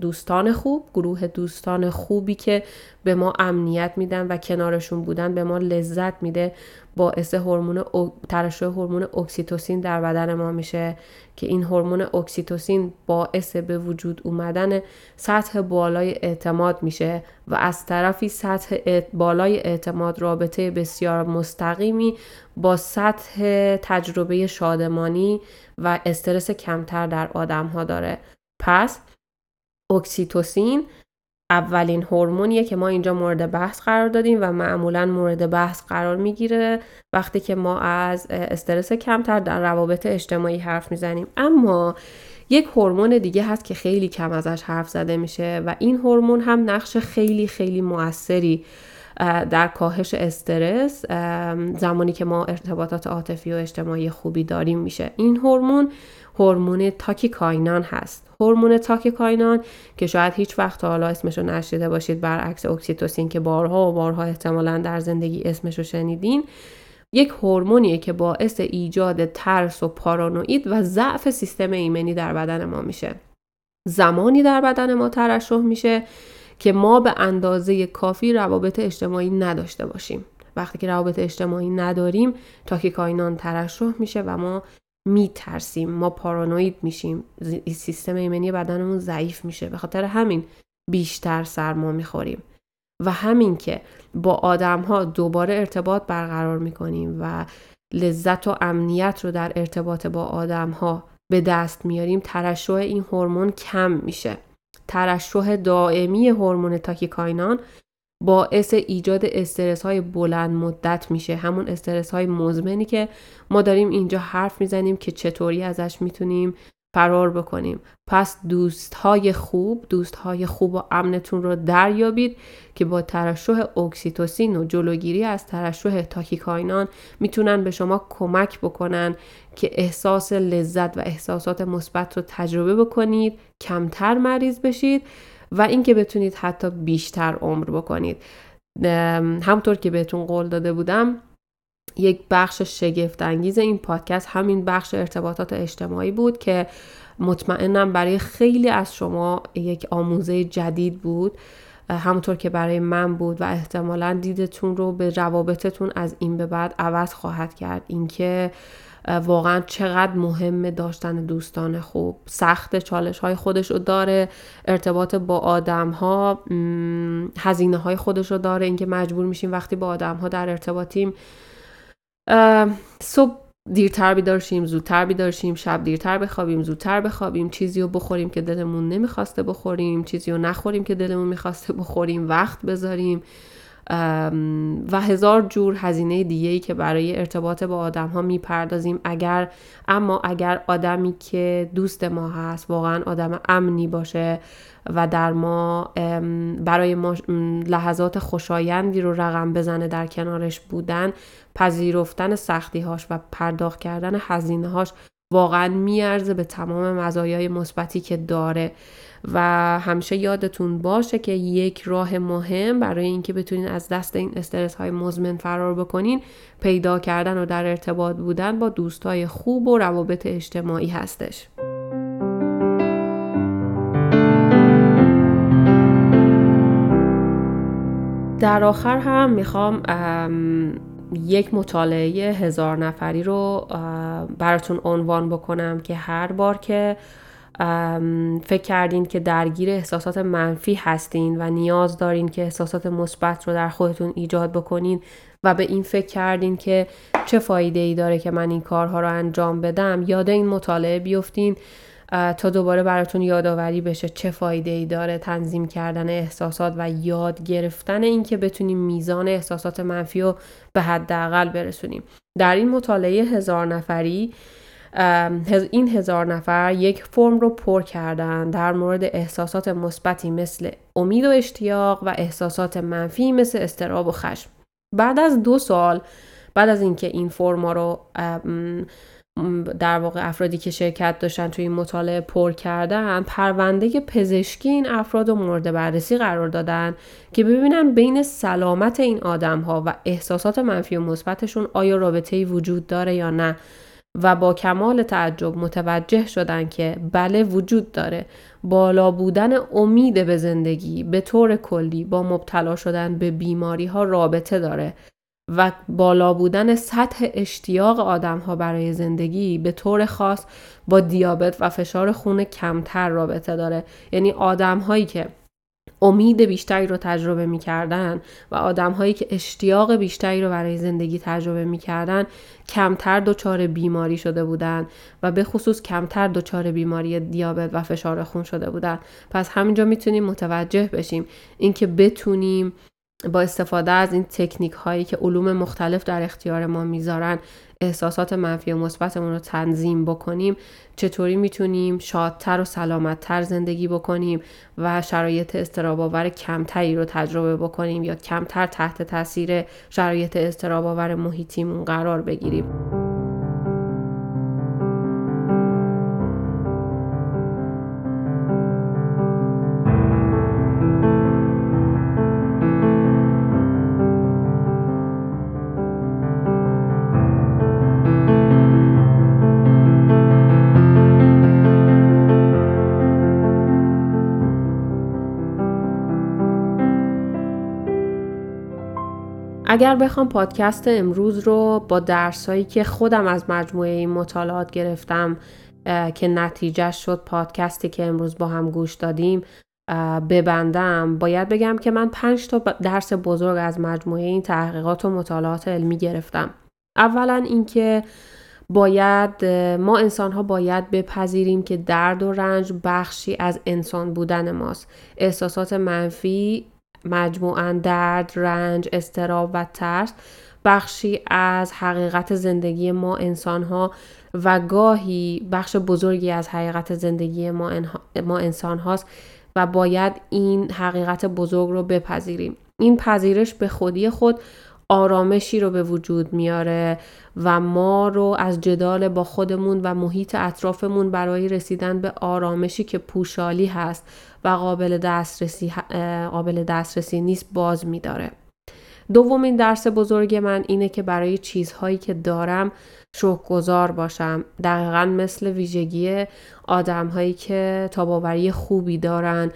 دوستان خوب گروه دوستان خوبی که به ما امنیت میدن و کنارشون بودن به ما لذت میده باعث هورمون ترشح هورمون اکسیتوسین در بدن ما میشه که این هورمون اکسیتوسین باعث به وجود اومدن سطح بالای اعتماد میشه و از طرفی سطح بالای اعتماد رابطه بسیار مستقیمی با سطح تجربه شادمانی و استرس کمتر در آدم ها داره. پس اکسیتوسین اولین هورمونیه که ما اینجا مورد بحث قرار دادیم و معمولا مورد بحث قرار می‌گیره وقتی که ما از استرس کمتر در روابط اجتماعی حرف می‌زنیم. اما یک هورمون دیگه هست که خیلی کم ازش حرف زده میشه و این هورمون هم نقش خیلی خیلی موثری در کاهش استرس زمانی که ما ارتباطات عاطفی و اجتماعی خوبی داریم میشه. این هورمون هورمون تاکیکاینان هست. هورمون تاکیکاینان که شاید هیچ وقت حالا اسمشو نشیده باشید برعکس اکسیتوسین که بارها و بارها احتمالا در زندگی اسمشو شنیدین یک هورمونیه که باعث ایجاد ترس و پارانوید و ضعف سیستم ایمنی در بدن ما میشه. زمانی در بدن ما ترشح میشه که ما به اندازه کافی روابط اجتماعی نداشته باشیم. وقتی که روابط اجتماعی نداریم تاکیکاینان ترشح میشه و ما میترسیم ما پارانوید میشیم سیستم ایمنی بدنمون ضعیف میشه. به خاطر همین بیشتر سرما می‌خوریم. و همین که با آدم ها دوباره ارتباط برقرار می‌کنیم و لذت و امنیت رو در ارتباط با آدم ها به دست میاریم ترشح این هورمون کم میشه. ترشح دائمی هورمون تاکیکاینان باعث ایجاد استرس های بلند مدت میشه. همون استرس های مزمنی که ما داریم اینجا حرف می‌زنیم که چطوری ازش می‌تونیم فرار بکنیم. پس دوست های خوب دوست های خوب و امنتون رو دریابید که با ترشح اکسیتوسین و جلوگیری از ترشح تاکیکاینان می‌تونن به شما کمک بکنن که احساس لذت و احساسات مثبت رو تجربه بکنید کمتر مریض بشید و اینکه بتونید حتی بیشتر عمر بکنید. همطور که بهتون قول داده بودم یک بخش شگفت انگیز این پادکست همین بخش ارتباطات اجتماعی بود که مطمئنم برای خیلی از شما یک آموزه جدید بود. همونطور که برای من بود و احتمالا دیدتون رو به روابطتون از این به بعد عوض خواهد کرد. اینکه واقعا چقدر مهمه داشتن دوستان خوب. سخت چالش های خودش رو داره ارتباط با آدم ها هزینه های خودش رو داره. اینکه مجبور میشیم وقتی با آدم ها در ارتباطیم صبح دیرتر بیدار شیم زودتر بیدار شیم شب دیرتر بخوابیم زودتر بخوابیم. چیزی رو بخوریم که دلمون نمی‌خواسته بخوریم چیزی رو نخوریم که دلمون می‌خواسته بخوریم. وقت بذاریم. و هزار جور هزینه دیگه ای که برای ارتباط با آدم ها می‌پردازیم. اگر اما اگر آدمی که دوست ما هست واقعا آدم امنی باشه و در ما برای ما لحظات خوشایندی رو رقم بزنه در کنارش بودن پذیرفتن سختی هاش و پرداخت کردن هزینه هاش واقعا میارزه به تمام مزایای مثبتی که داره. و همیشه یادتون باشه که یک راه مهم برای اینکه بتونین از دست این استرس های مزمن فرار بکنین پیدا کردن و در ارتباط بودن با دوستای خوب و روابط اجتماعی هستش. در آخر هم می‌خوام یک مطالعه هزار نفری رو براتون عنوان بکنم که هر بار که فکر کردین که درگیر احساسات منفی هستین و نیاز دارین که احساسات مثبت رو در خودتون ایجاد بکنین و به این فکر کردین که چه فایده ای داره که من این کارها رو انجام بدم یاد این مطالعه بیفتین تا دوباره براتون یادآوری بشه چه فایده ای داره تنظیم کردن احساسات و یاد گرفتن اینکه بتونیم میزان احساسات منفی رو به حداقل برسونیم. در این مطالعه هزار نفری این هزار نفر یک فرم رو پر کردن در مورد احساسات مثبتی مثل امید و اشتیاق و احساسات منفی مثل استراب و خشم. بعد از دو سال بعد از اینکه این فرما رو در واقع افرادی که شرکت داشتن توی این مطالعه پر کردن پرونده پزشکی این افراد رو مورد بررسی قرار دادن که ببینن بین سلامت این آدم ها و احساسات منفی و مثبتشون آیا رابطه وجود داره یا نه. و با کمال تعجب متوجه شدن که بله وجود داره. بالا بودن امید به زندگی به طور کلی با مبتلا شدن به بیماری ها رابطه داره و بالا بودن سطح اشتیاق آدم ها برای زندگی به طور خاص با دیابت و فشار خون کمتر رابطه داره. یعنی آدم هایی که امید بیشتری رو تجربه می‌کردن و آدم هایی که اشتیاق بیشتری رو برای زندگی تجربه می‌کردن کمتر دچار بیماری شده بودن و به خصوص کمتر دچار بیماری دیابت و فشار خون شده بودن. پس همینجا می‌تونیم متوجه بشیم اینکه بتونیم با استفاده از این تکنیک هایی که علوم مختلف در اختیار ما می‌ذارن احساسات منفی و مثبتمون رو تنظیم بکنیم چطوری می‌تونیم شادتر و سلامتتر زندگی بکنیم و شرایط استراباور کمتری رو تجربه بکنیم یا کمتر تحت تاثیر شرایط استراباور محیطیمون قرار بگیریم. اگر بخوام پادکست امروز رو با درسایی که خودم از مجموعه این مطالعات گرفتم که نتیجه شد پادکستی که امروز با هم گوش دادیم ببندم باید بگم که من پنج تا درس بزرگ از مجموعه این تحقیقات و مطالعات علمی گرفتم. اولا اینکه باید ما انسان ها باید بپذیریم که درد و رنج بخشی از انسان بودن ماست. احساسات منفی مجموعا درد، رنج، استراب و ترس بخشی از حقیقت زندگی ما انسان ها و گاهی بخش بزرگی از حقیقت زندگی ما, ما انسان هاست و باید این حقیقت بزرگ رو بپذیریم. این پذیرش به خودی خود آرامشی رو به وجود میاره و ما رو از جدال با خودمون و محیط اطرافمون برای رسیدن به آرامشی که پوشالی هست و قابل دسترسی, قابل دسترسی نیست باز میداره. دومین درس بزرگ من اینه که برای چیزهایی که دارم شکرگزار باشم دقیقا مثل ویژگی آدمهایی که تاباوری خوبی دارن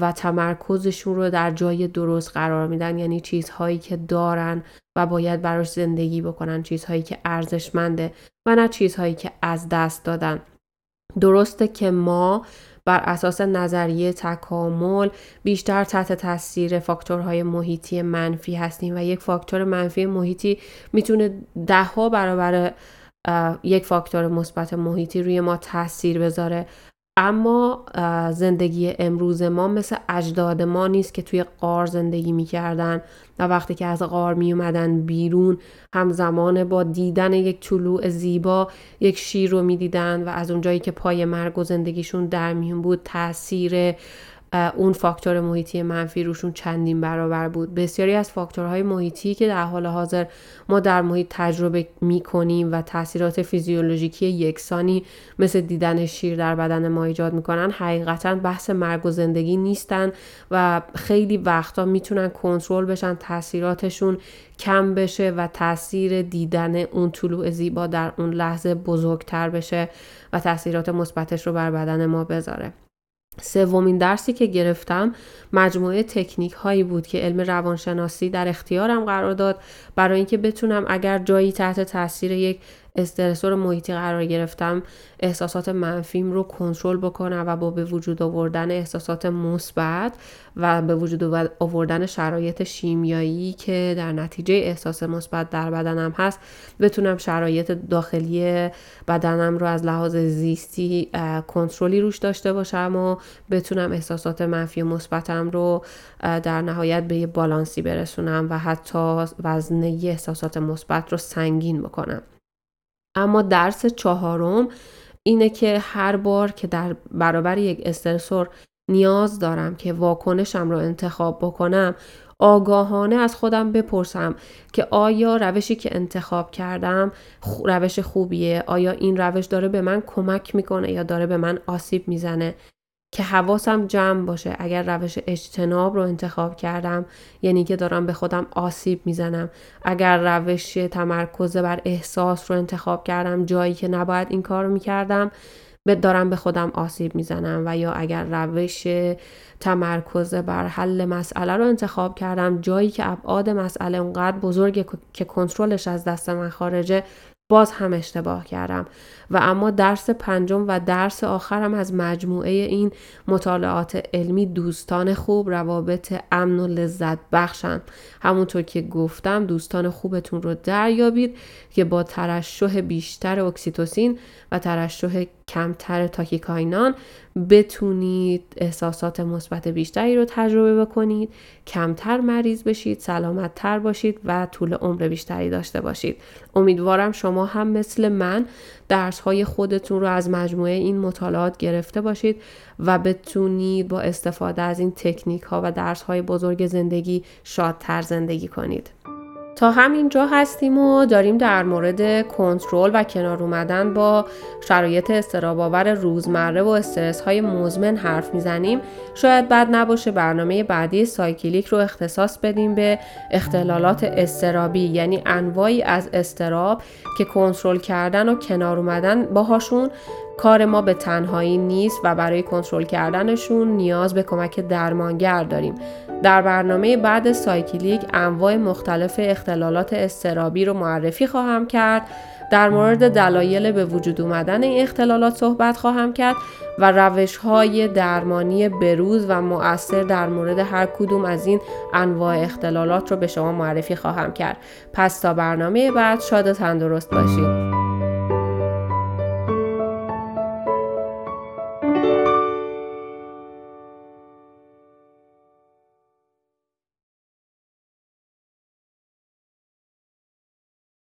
و تمرکزشون رو در جای درست قرار میدن یعنی چیزهایی که دارن و باید براش زندگی بکنن چیزهایی که ارزشمنده و نه چیزهایی که از دست دادن درسته که ما بر اساس نظریه تکامل بیشتر تحت تاثیر فاکتورهای محیطی منفی هستیم و یک فاکتور منفی محیطی می‌تونه دهها برابر یک فاکتور مثبت محیطی روی ما تاثیر بذاره. اما زندگی امروز ما مثل اجداد ما نیست که توی قار زندگی می‌کردن و وقتی که از قار می اومدن بیرون همزمان با دیدن یک طلوع زیبا یک شیر رو می‌دیدن و از اونجایی که پای مرگ و زندگیشون در میون بود تاثیر اون فاکتور محیطی منفی روشون چندین برابر بود. بسیاری از فاکتورهای محیطی که در حال حاضر ما در محیط تجربه می کنیم و تاثیرات فیزیولوژیکی یکسانی مثل دیدن شیر در بدن ما ایجاد می‌کنن حقیقتا بحث مرگ و زندگی نیستن و خیلی وقتا می‌تونن کنترل بشن تاثیراتشون کم بشه و تاثیر دیدن اون طلوع زیبا در اون لحظه بزرگتر بشه و تاثیرات مثبتش رو بر بدن ما بذاره. سومین درسی که گرفتم مجموعه تکنیک هایی بود که علم روانشناسی در اختیارم قرار داد برای اینکه بتونم اگر جایی تحت تاثیر یک استرسور محیطی قرار گرفتم احساسات منفیم رو کنترل بکنم و با به وجود آوردن احساسات مثبت و به وجود آوردن شرایط شیمیایی که در نتیجه احساس مثبت در بدنم هست بتونم شرایط داخلی بدنم رو از لحاظ زیستی کنترلی روش داشته باشم و بتونم احساسات منفی و مثبتم رو در نهایت به یه بالانسی برسونم و حتی وزنه احساسات مثبت رو سنگین بکنم. اما درس چهارم اینه که هر بار که در برابر یک استرسور نیاز دارم که واکنشم رو انتخاب بکنم آگاهانه از خودم بپرسم که آیا روشی که انتخاب کردم روش خوبیه؟ آیا این روش داره به من کمک می‌کنه یا داره به من آسیب می‌زنه؟ که حواسم جمع باشه. اگر روش اجتناب رو انتخاب کردم یعنی که دارم به خودم آسیب می‌زنم. اگر روش تمرکز بر احساس رو انتخاب کردم جایی که نباید این کار رو می‌کردم دارم به خودم آسیب می‌زنم. و یا اگر روش تمرکز بر حل مسئله رو انتخاب کردم جایی که ابعاد مسئله اونقدر بزرگه که کنترلش از دست من خارجه باز هم اشتباه کردم. و اما درس پنجم و درس آخرم از مجموعه این مطالعات علمی دوستان خوب روابط امن و لذت بخشن. همونطور که گفتم دوستان خوبتون رو دریابید که با ترشح بیشتر اکسیتوسین و ترشح کمتر تاکیکاینان بتونید احساسات مثبت بیشتری رو تجربه بکنید کمتر مریض بشید سلامت تر باشید و طول عمر بیشتری داشته باشید. امیدوارم شما هم مثل من درس های خودتون رو از مجموعه این مطالعات گرفته باشید و بتونید با استفاده از این تکنیک ها و درس های بزرگ زندگی شادتر زندگی کنید. تا همینجا هستیم و داریم در مورد کنترل و کنار اومدن با شرایط استراباور روزمره و استرس های مزمن حرف می‌زنیم. شاید بد نباشه برنامه بعدی سایکلیک رو اختصاص بدیم به اختلالات استرابی یعنی انواعی از استراب که کنترل کردن و کنار اومدن باهاشون. کار ما به تنهایی نیست و برای کنترل کردنشون نیاز به کمک درمانگر داریم. در برنامه بعد سایکلیک انواع مختلف اختلالات استرابی رو معرفی خواهم کرد. در مورد دلایل به وجود اومدن این اختلالات صحبت خواهم کرد و روش های درمانی بروز و مؤثر در مورد هر کدوم از این انواع اختلالات رو به شما معرفی خواهم کرد. پس تا برنامه بعد شاد و تندرست باشید.